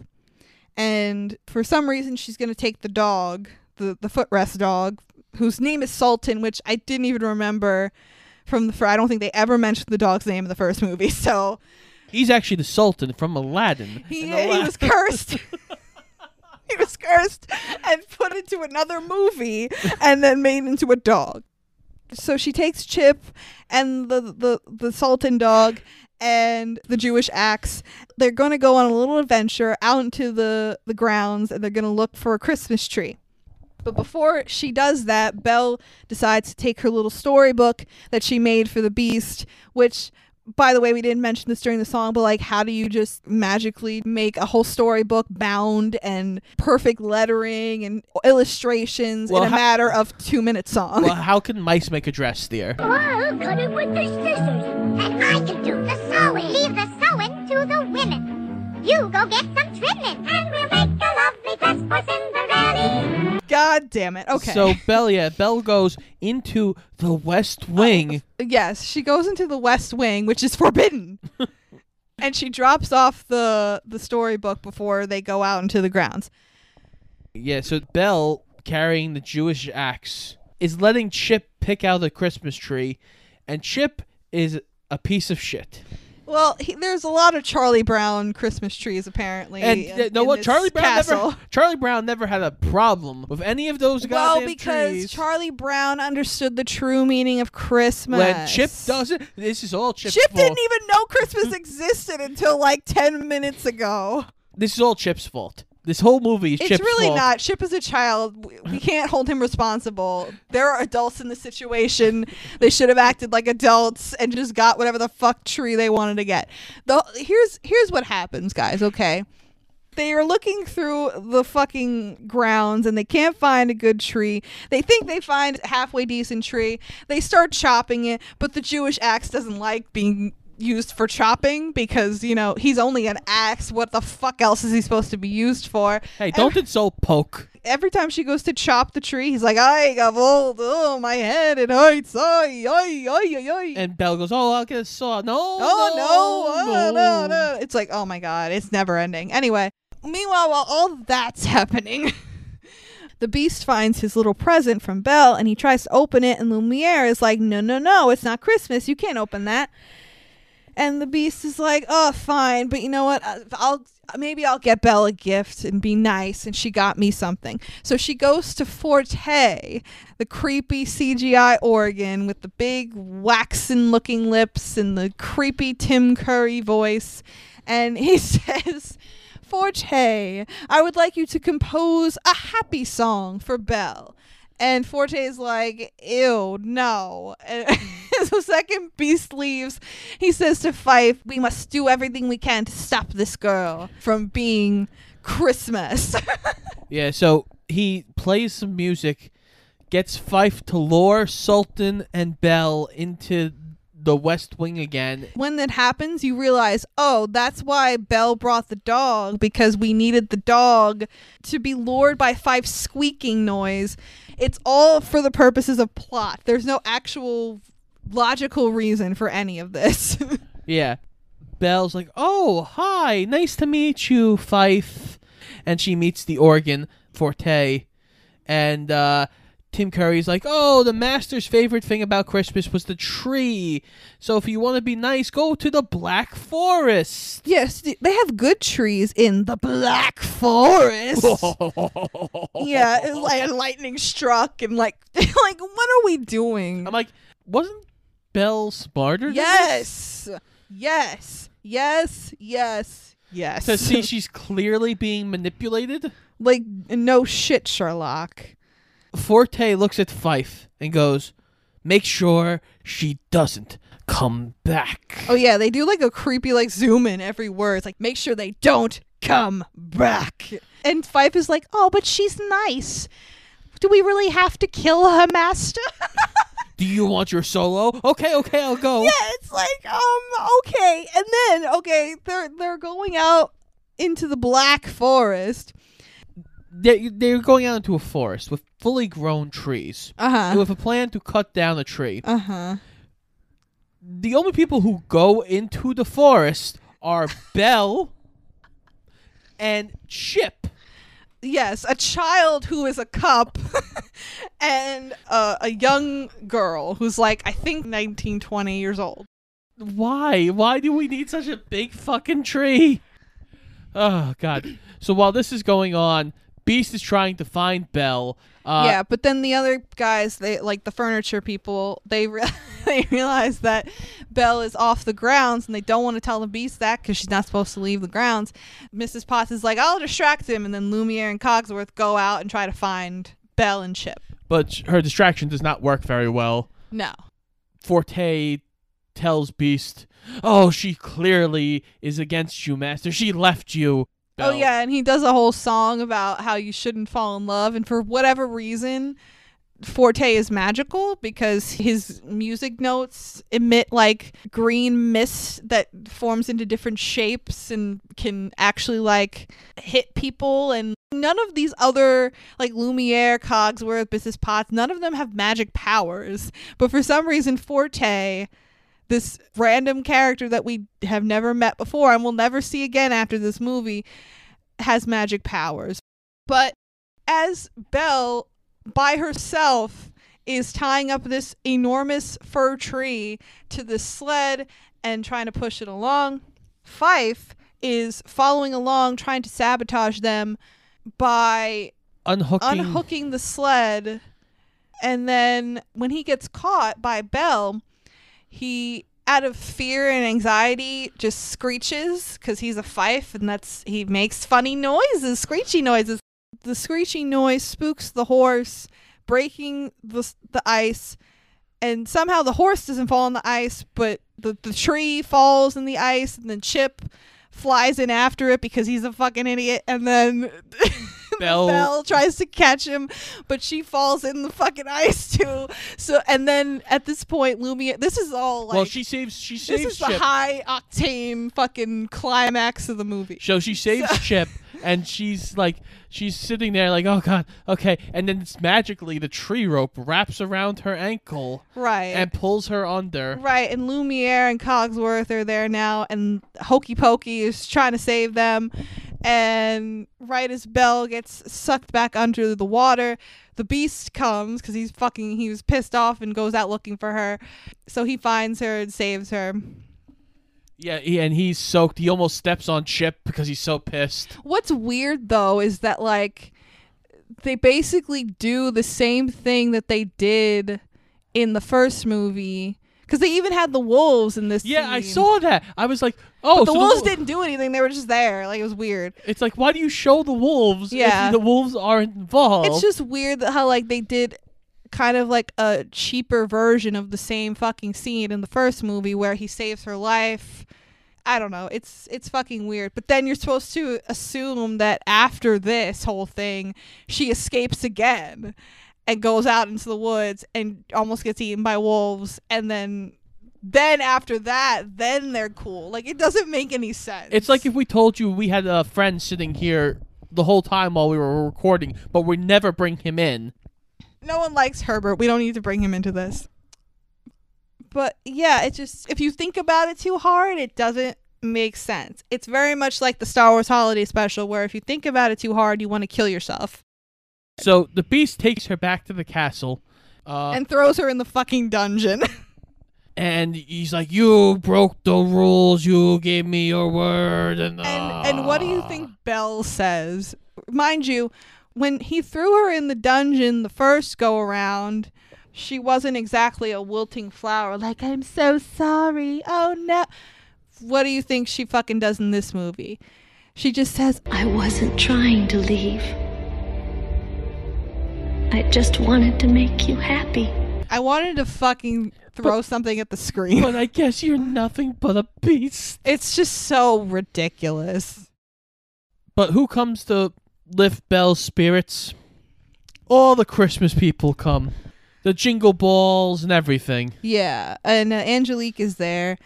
and for some reason, she's going to take the dog, the, the footrest dog, whose name is Sultan, which I didn't even remember from the. I don't think they ever mentioned the dog's name in the first movie. So He's actually the Sultan from Aladdin. he, And he was cursed. he was cursed and put into another movie and then made into a dog. So she takes Chip and the the, the Sultan dog and the Jewish axe. They're going to go on a little adventure out into the the grounds and they're going to look for a Christmas tree. But before she does that, Belle decides to take her little storybook that she made for the beast, which by the way, we didn't mention this during the song, but like, how do you just magically make a whole storybook bound and perfect lettering and illustrations Well, in a ho- matter of two minute song? Well, how can mice make a dress, dear? I'll cut it with the scissors. And I can do the sewing. Leave the sewing to the women. You go get some trimming. And we'll make a lovely dress for Cinderella. God damn it. Okay. So Belle, yeah, Belle goes into the West oh, Wing. yes, she goes into the West Wing, which is forbidden. and she drops off the the storybook before they go out into the grounds. Yeah, so Belle carrying the Jewish axe is letting Chip pick out the Christmas tree, and Chip is a piece of shit. Well, he, there's a lot of Charlie Brown Christmas trees apparently. And in- uh, know in what? Charlie Brown castle. never Charlie Brown never had a problem with any of those guys. Well, because trees. Charlie Brown understood the true meaning of Christmas. when Chip doesn't, this is all Chip's fault. Chip fault. didn't even know Christmas existed until like 10 minutes ago. This is all Chip's fault. This whole movie is It's Chip's really fault. not. Chip is a child. We- We can't hold him responsible. There are adults in the situation. They should have acted like adults and just got whatever the fuck tree they wanted to get. The here's here's what happens, guys, okay? They are looking through the fucking grounds and they can't find a good tree. They think they find a halfway decent tree. They start chopping it, but the Jewish axe doesn't like being used for chopping because, you know, he's only an axe. What the fuck else is he supposed to be used for? Hey, don't insult Poke. every time she goes to chop the tree, he's like, "I got old. Oh, my head it hurts. Ay, ay, ay, ay, ay." And Belle goes, "Oh, I'll get a saw." No, oh no, no, oh, no, no! It's like, oh my god, it's never ending. Anyway, meanwhile, while all that's happening. The beast finds his little present from Belle and he tries to open it, and Lumiere is like, No, no, no, it's not Christmas. You can't open that. And the beast is like, Oh, fine, but you know what? Uh, I'll maybe I'll get Belle a gift and be nice. And she got me something. So she goes to Forte, the creepy CGI organ with the big waxen looking lips and the creepy Tim Curry voice. And he says, Forte, I would like you to compose a happy song for Belle. And Forte is like, ew, no. The second Beast leaves, he says to Fife, we must do everything we can to stop this girl from being Christmas. Yeah, so he plays some music, gets Fife to lure Sultan and Belle into the West Wing again. when that happens, you realize, oh, that's why Belle brought the dog because we needed the dog to be lured by Fife's squeaking noise. It's all for the purposes of plot. There's no actual logical reason for any of this. Yeah. Belle's like, "Oh, hi, nice to meet you, Fife," and she meets the organ Forte, and uh, Tim Curry's like, "Oh, the master's favorite thing about Christmas was the tree. So if you want to be nice, go to the Black Forest." yes, they have good trees in the Black Forest. yeah, like lightning struck and like like what are we doing? I'm like, wasn't Belle smarter? yes. Yes. Yes. Yes. Yes. To see she's clearly being manipulated. like no shit, Sherlock. Forte looks at Fife and goes, "Make sure she doesn't come back." Oh yeah, they do like a creepy like zoom in every word. It's like make sure they don't come back. And Fife is like, "Oh, but she's nice. Do we really have to kill her master?" Do you want your solo? Okay, okay, I'll go. yeah, it's like, um, okay. And then, okay, they're they're going out into the Black Forest. They, they're going out into a forest with fully grown trees Uh-huh. with a plan to cut down a tree. Uh-huh. The only people who go into the forest are Belle and Chip. Yes, a child who is a cup and uh, a young girl who's like I think 19 20 years old. Why? Why do we need such a big fucking tree? Oh god. So while this is going on, Beast is trying to find Belle. Uh, yeah, but then the other guys, they like the furniture people, they re- they realize that Belle is off the grounds, and they don't want to tell the Beast that because she's not supposed to leave the grounds. Mrs. Potts is like, "I'll distract him," and then Lumiere and Cogsworth go out and try to find Belle and Chip. But her distraction does not work very well. No, Forte tells Beast, "Oh, she clearly is against you, Master. She left you." Oh yeah, and he does a whole song about how you shouldn't fall in love, and for whatever reason, Forte is magical because his music notes emit like green mist that forms into different shapes and can actually like hit people and none of these other like Lumiere, Cogsworth, Mrs. Potts, none of them have magic powers. But for some reason Forte this random character that we have never met before and will never see again after this movie has magic powers. But as Belle by herself is tying up this enormous fir tree to this sled and trying to push it along, Fife is following along trying to sabotage them by unhooking. unhooking the sled. And then when he gets caught by Belle, he out of fear and anxiety just screeches because he's a fife and that's he makes funny noises screechy noises the screeching noise spooks the horse breaking the, the ice and somehow the horse doesn't fall on the ice but the, the tree falls in the ice and then chip flies in after it because he's a fucking idiot and then Belle- Belle tries to catch him but she falls in the fucking ice too so and then at this point Lumia this is all like well, she saves. She saves. this is the high octane fucking climax of the movie So she saves Chip, and she's like, she's sitting there like, oh god, okay, and then it's magically the tree rope wraps around her ankle right and pulls her under. Right, and Lumiere and Cogsworth are there now, and Hokey Pokey is trying to save them. And right as Belle gets sucked back under the water, the beast comes because he's fucking, he was pissed off and goes out looking for her. So he finds her and saves her. Yeah, he, and he's soaked. He almost steps on Chip because he's so pissed. What's weird though is that, like, they basically do the same thing that they did in the first movie. Because they even had the wolves in this Yeah, I saw that. I was like, oh, But the so wolves wo- didn't do anything. They were just there. Like, it was weird. It's like, why do you show the wolves Yeah. if the wolves aren't involved? It's just weird that how like they did kind of like a cheaper version of the same fucking scene in the first movie where he saves her life. I don't know. It's it's fucking weird. But then you're supposed to assume that after this whole thing, she escapes again and goes out into the woods and almost gets eaten by wolves and then then after that, then they're cool. Like it doesn't make any sense. It's like if we told you we had a friend sitting here the whole time while we were recording, but we never bring him in. No one likes Herbert. We don't need to bring him into this. But yeah, it just if you think about it too hard, it doesn't make sense. It's very much like the Star Wars holiday special where if you think about it too hard, you want to kill yourself So the beast takes her back to the castle. Uh, and throws her in the fucking dungeon. and he's like, "You broke the rules. You gave me your word." And and and what do you ah." think Belle says? Mind you, when he threw her in the dungeon the first go around, she wasn't exactly a wilting flower. Like I'm so sorry. Oh no. What do you think she fucking does in this movie? She just says, I wasn't trying to leave. I just wanted to make you happy. "I wanted to fucking throw something at the screen." But I guess you're nothing but a beast. It's just so ridiculous. But who comes to lift Belle's spirits? All the Christmas people come. The jingle balls and everything. Yeah, and uh, Angelique is there.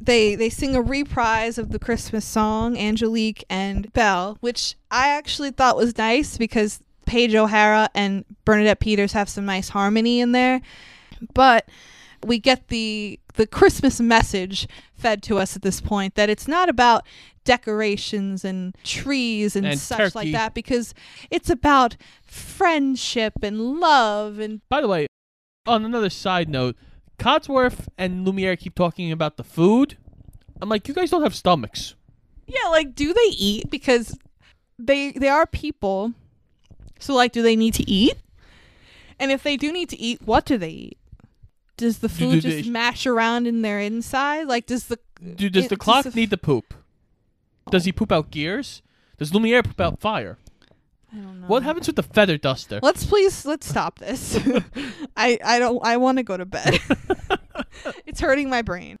They they sing a reprise of the Christmas song, Angelique and Belle, which I actually thought was nice because Paige O'Hara and Bernadette Peters have some nice harmony in there. But we get the the Christmas message fed to us at this point that it's not about decorations and trees and, And such turkey. like that because it's about friendship and love and By the way, on another side note, Cogsworth and Lumiere keep talking about the food. I'm like, you guys don't have stomachs. Yeah, like do they eat because they they are people. So like do they need to eat? And if they do need to eat, what do they eat? Does the food do just they- mash around in their inside? Like does the Dude, does it- the clock the f- need to poop? Does he poop out gears? Does Lumiere poop out fire? I don't know. What happens with the feather duster? Let's please let's stop this. I I don't I want to go to bed. it's hurting my brain.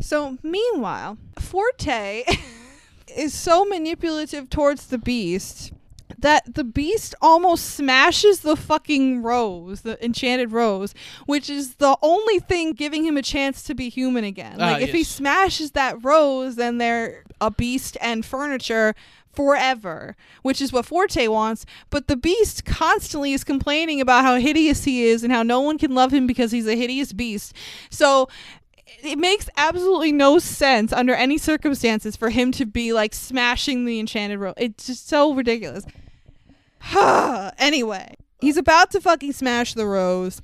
So meanwhile, Forte is so manipulative towards the beast that the beast almost smashes the fucking rose, the enchanted rose, which is the only thing giving him a chance to be human again. Ah, Like if he smashes that rose, then they're a beast and furniture forever, which is what Forte wants. But the beast constantly is complaining about how hideous he is and how no one can love him because he's a hideous beast. So it makes absolutely no sense under any circumstances for him to be like smashing the enchanted rose. It's just so ridiculous. anyway, he's about to fucking smash the rose,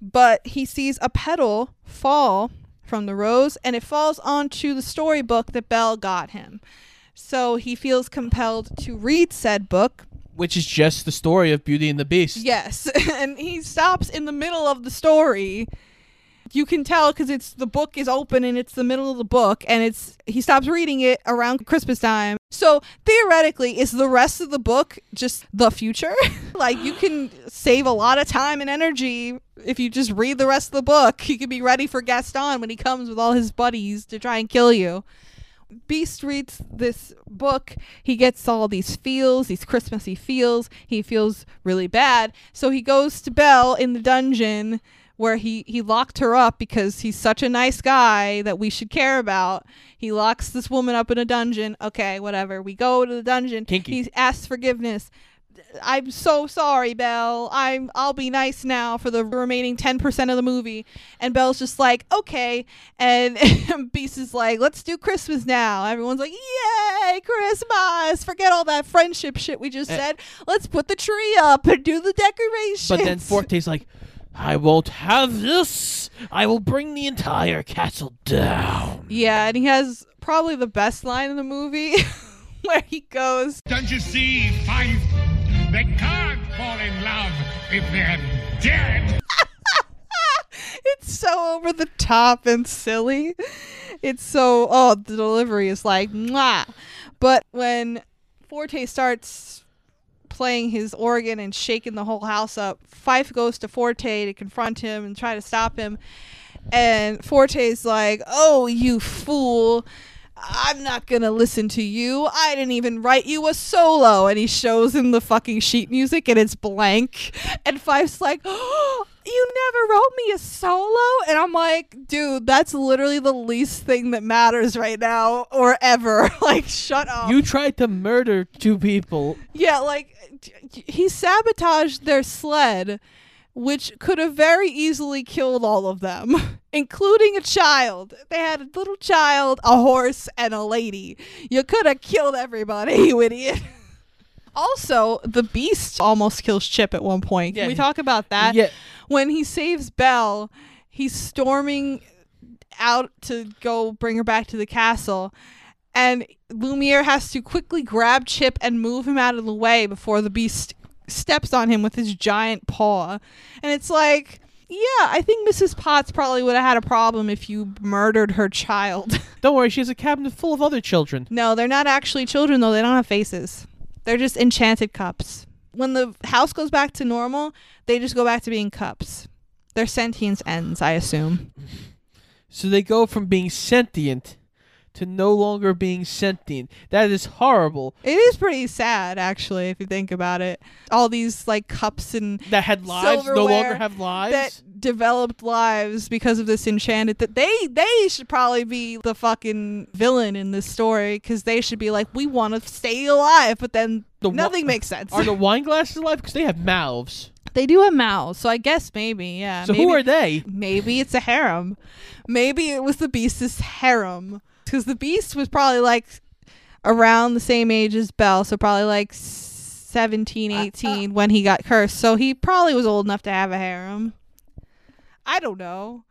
but he sees a petal fall from the rose and it falls onto the storybook that Belle got him. So he feels compelled to read said book. Which is just the story of Beauty and the Beast. Yes, and he stops in the middle of the story. You can tell because it's the book is open and it's the middle of the book, and it's he stops reading it around Christmas time. So theoretically, is the rest of the book just the future? like you can save a lot of time and energy if you just read the rest of the book. You can be ready for Gaston when he comes with all his buddies to try and kill you. Beast reads this book. He gets all these feels, these Christmassy feels. He feels really bad. So he goes to Belle in the dungeon where he, he locked her up because he's such a nice guy that we should care about. He locks this woman up in a dungeon. Okay, whatever. We go to the dungeon. Kinky. He asks forgiveness. I'm so sorry, Belle. I'm I'll be nice now for the remaining 10% of the movie. And Belle's just like, "Okay." And Beast is like, "Let's do Christmas now." Everyone's like, "Yay, Christmas. Forget all that friendship shit we just Eh. said. Let's put the tree up and do the decorations." But then Forte's like, I won't have this. I will bring the entire castle down. Yeah, and he has probably the best line in the movie where he goes, Don't you see, Fife? They can't fall in love if they're dead. it's so over the top and silly. It's so oh the delivery is like mwah. But when Forte starts playing his organ and shaking the whole house up, Fife goes to Forte to confront him and try to stop him. And Forte's like, "Oh, you fool. I'm not to listen to you. I didn't even write you a solo." And he shows him the fucking sheet music and it's blank. And Fife's like, "Oh, you never wrote me a solo? And i'm like dude that's literally the least thing that matters right now or ever. Like shut up. You tried to murder two people. yeah like he sabotaged their sled which could have very easily killed all of them including a child. They had a little child a horse and a lady. You could have killed everybody you idiot also the beast almost kills chip at one point can Yeah. we talk about that Yeah. when he saves Belle, he's storming out to go bring her back to the castle. And Lumiere has to quickly grab Chip and move him out of the way before the beast steps on him with his giant paw. And it's like, yeah, I think Mrs. Potts probably would have had a problem if you murdered her child. Don't worry, she has a cabinet full of other children. no, they're not actually children, though. They don't have faces, they're just enchanted cups. When the house goes back to normal, they just go back to being cups. Their sentience ends, I assume. So they go from being sentient to no longer being sentient. That is horrible. It is pretty sad, actually, if you think about it. All these like cups and That had lives no longer have lives. that developed lives because of this enchanted. That they they should probably be the fucking villain in this story because they should be like, we want to stay alive, but then The wa- nothing makes sense. Are the wine glasses alive? Because they have mouths. they do have mouths, so I guess maybe yeah. So maybe, who are they? Maybe it's a harem. Maybe it was the beast's harem because the beast was probably like around the same age as Belle, so probably like 17, uh, uh. 18 when he got cursed. So he probably was old enough to have a harem. I don't know.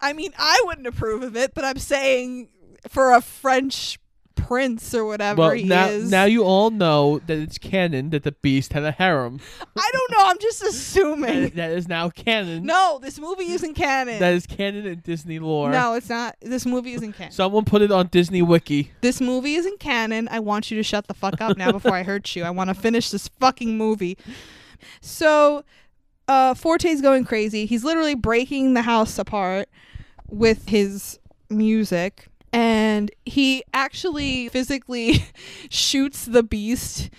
I mean, I wouldn't approve of it, but I'm saying for a French prince or whatever Well, he now is. now you all know that it's canon that the beast had a harem. I don't know. I'm just That, assuming. that is now canon. no, this movie isn't canon. That is canon in Disney lore. no, it's not. This movie isn't canon. Someone put it on Disney Wiki. This movie isn't canon. I want you to shut the fuck up now before I hurt you. I want to finish this fucking movie. So, uh, Forte's going crazy. He's literally breaking the house apart with his music. And he actually physically shoots the beast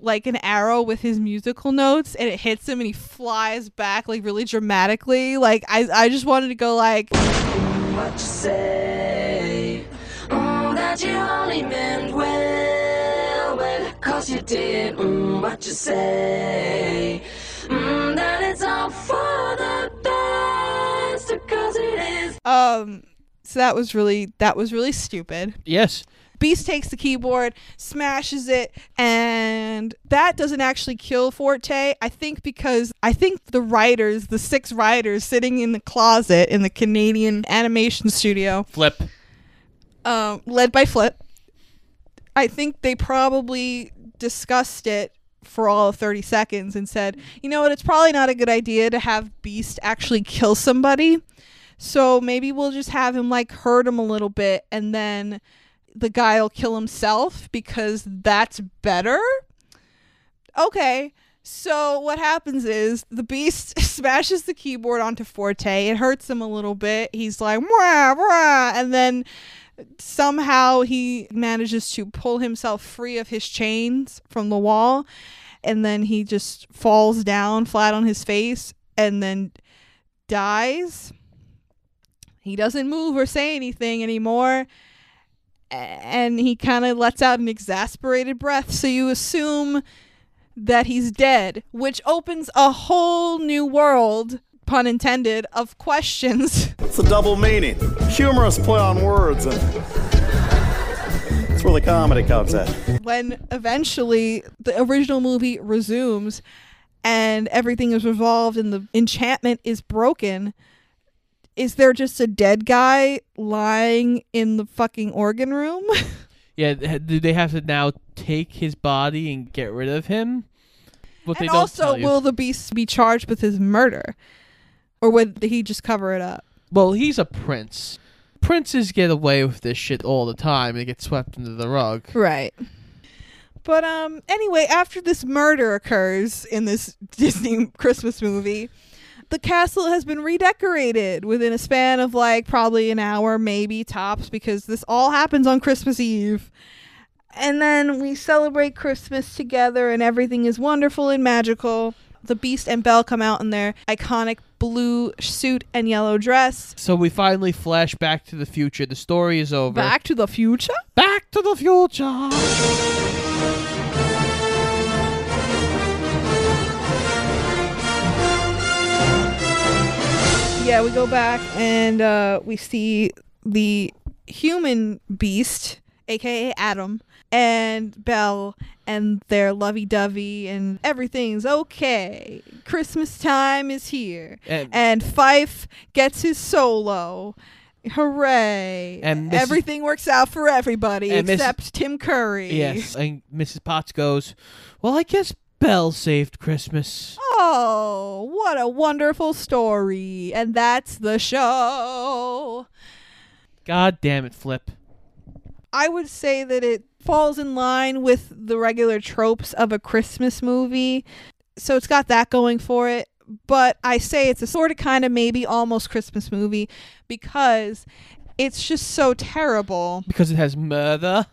like an arrow with his musical notes and it hits him and he flies back like really dramatically. Like I I just wanted to go like What you say? Mm, that you only meant well, well, cause you did. Mm, what you say? Mm, that it's all for the best, cause it is. um so that was really that was really stupid. Yes. Beast takes the keyboard, smashes it, and that doesn't actually kill Forte. I think because I think the writers, the six writers sitting in the closet in the Canadian animation studio, Flip. um, led by Flip, I think they probably discussed it for all of 30 seconds and said, you know what, it's probably not a good idea to have Beast actually kill somebody. So maybe we'll just have him like hurt him a little bit and then the guy will kill himself because that's better. Okay. So what happens is the beast smashes the keyboard onto Forte. It hurts him a little bit. He's like, wah, wah, and then somehow he manages to pull himself free of his chains from the wall and then he just falls down flat on his face and then dies he doesn't move or say anything anymore and he kind of lets out an exasperated breath so you assume that he's dead which opens a whole new world pun intended of questions It's a double meaning. Humorous play on words, and that's where the comedy comes in. when eventually the original movie resumes and everything is resolved and the enchantment is broken is there just a dead guy lying in the fucking organ room Yeah, do they have to now take his body and get rid of him? What they and also will the beast be charged with his murder or would he just cover it up Well, he's a prince. Princes get away with this shit all the time and get swept under the rug. Right. But um anyway, after this murder occurs in this Disney Christmas movie, the castle has been redecorated within a span of like probably an hour, maybe tops, because this all happens on Christmas Eve. And then we celebrate Christmas together and everything is wonderful and magical. the Beast and Belle come out in their iconic blue suit and yellow dress. So we finally flash back to the future. The story is over. Back to the future? Back to the future. Yeah, we go back and uh, we see the human beast, aka Adam, and Belle, and their lovey dovey, and everything's okay. Christmas time is here. And- And Fife gets his solo. Hooray. And Mrs. Everything works out for everybody except Tim Curry. Yes, and Mrs. Potts goes, "Well, I guess Belle saved Christmas." Oh, what a wonderful story. And that's the show. God damn it, Flip. I would say that it falls in line with the regular tropes of a Christmas movie. So it's got that going for it. But I say it's a sort of kind of maybe almost Christmas movie because it's just so terrible. Because it has murder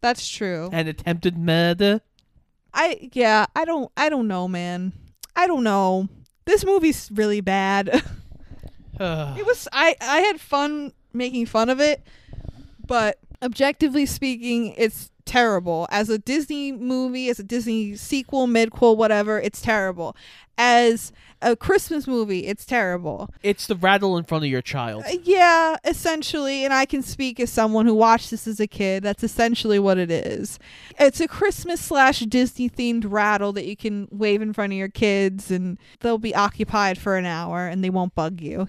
That's true. and attempted murder. I yeah, I don't I don't know, man. I don't know. This movie's really bad. It was I I had fun making fun of it, but objectively speaking, it's terrible. As a Disney movie, as a Disney sequel, midquel, whatever, it's terrible. As a Christmas movie, it's terrible. it's the rattle in front of your child. Uh, Yeah, essentially, and I can speak as someone who watched this as a kid. That's essentially what it is. It's a Christmas slash Disney themed rattle that you can wave in front of your kids, and they'll be occupied for an hour and they won't bug you.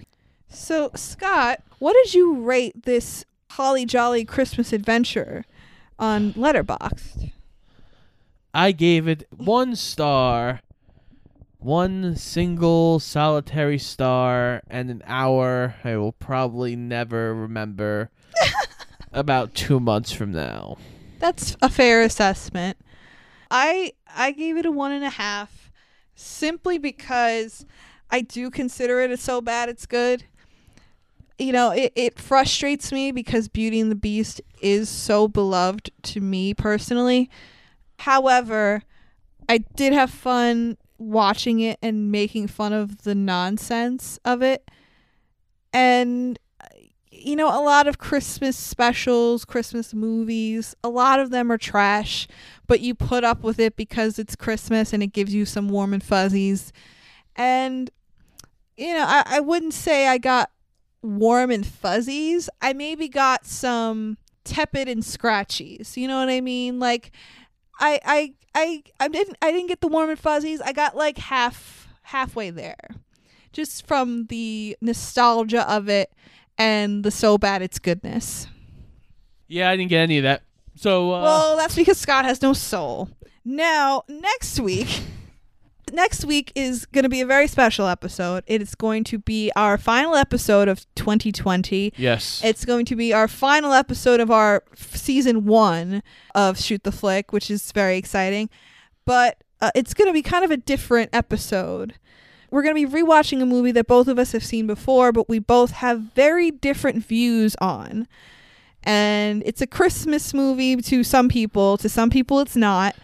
So, Scott, what did you rate this Holly Jolly Christmas adventure on Letterboxd? I gave it one star, one single solitary star, and an hour I will probably never remember about two months from now. That's a fair assessment. I I gave it a one and a half, simply because I do consider it as so bad it's good. You know, it, it frustrates me because Beauty and the Beast is so beloved to me personally. However, I did have fun watching it and making fun of the nonsense of it. And uh, you know, a lot of Christmas specials, Christmas movies, a lot of them are trash, but you put up with it because it's Christmas and it gives you some warm and fuzzies. And, you know, I, I wouldn't say I got warm and fuzzies. I maybe got some tepid and scratchies. You know what I mean? Like, I, I, I, I didn't, I didn't get the warm and fuzzies. I got like half, halfway there, just from the nostalgia of it and the so bad it's goodness. Yeah, I didn't get any of that. So, uh, well, that's because Scott has no soul. Now, next week, next week is going to be a very special episode. It is going to be our final episode of 2020. yes. It's going to be our final episode of our season one of Shoot the Flick, which is very exciting. But uh, it's going to be kind of a different episode. We're going to be rewatching a movie that both of us have seen before, but we both have very different views on. And it's a Christmas movie to some people, to some people, it's not.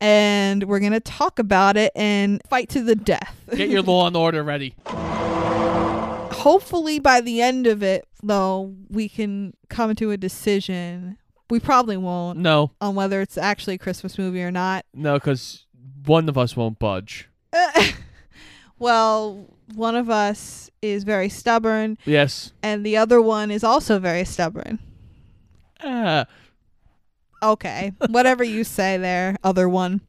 And we're going to talk about it and fight to the death. Get your law and order ready. hopefully by the end of it though we can come to a decision we probably won't No, on whether it's actually a christmas movie or not no, because one of us won't budge. well one of us is very stubborn Yes. and the other one is also very stubborn Ah, okay whatever you say there other one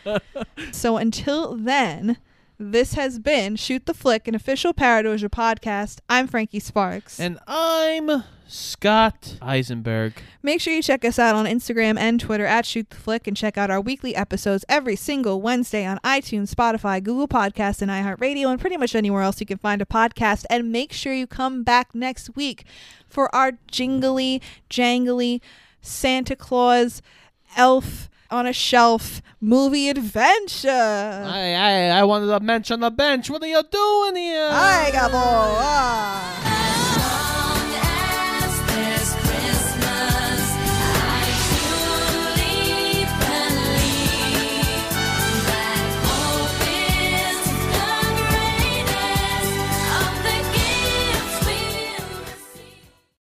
so until then this has been shoot the flick an official paradoja podcast i'm frankie sparks and I'm Scott Eisenberg. Make sure you check us out on Instagram and Twitter at Shoot the Flick and check out our weekly episodes every single Wednesday on iTunes, Spotify, Google Podcasts, and iHeartRadio, and pretty much anywhere else you can find a podcast. And make sure you come back next week for our jingly, jangly Santa Claus elf on a shelf movie adventure. I, I I wanted to mention the bench. What are you doing here? Hi, Gabo. Ah.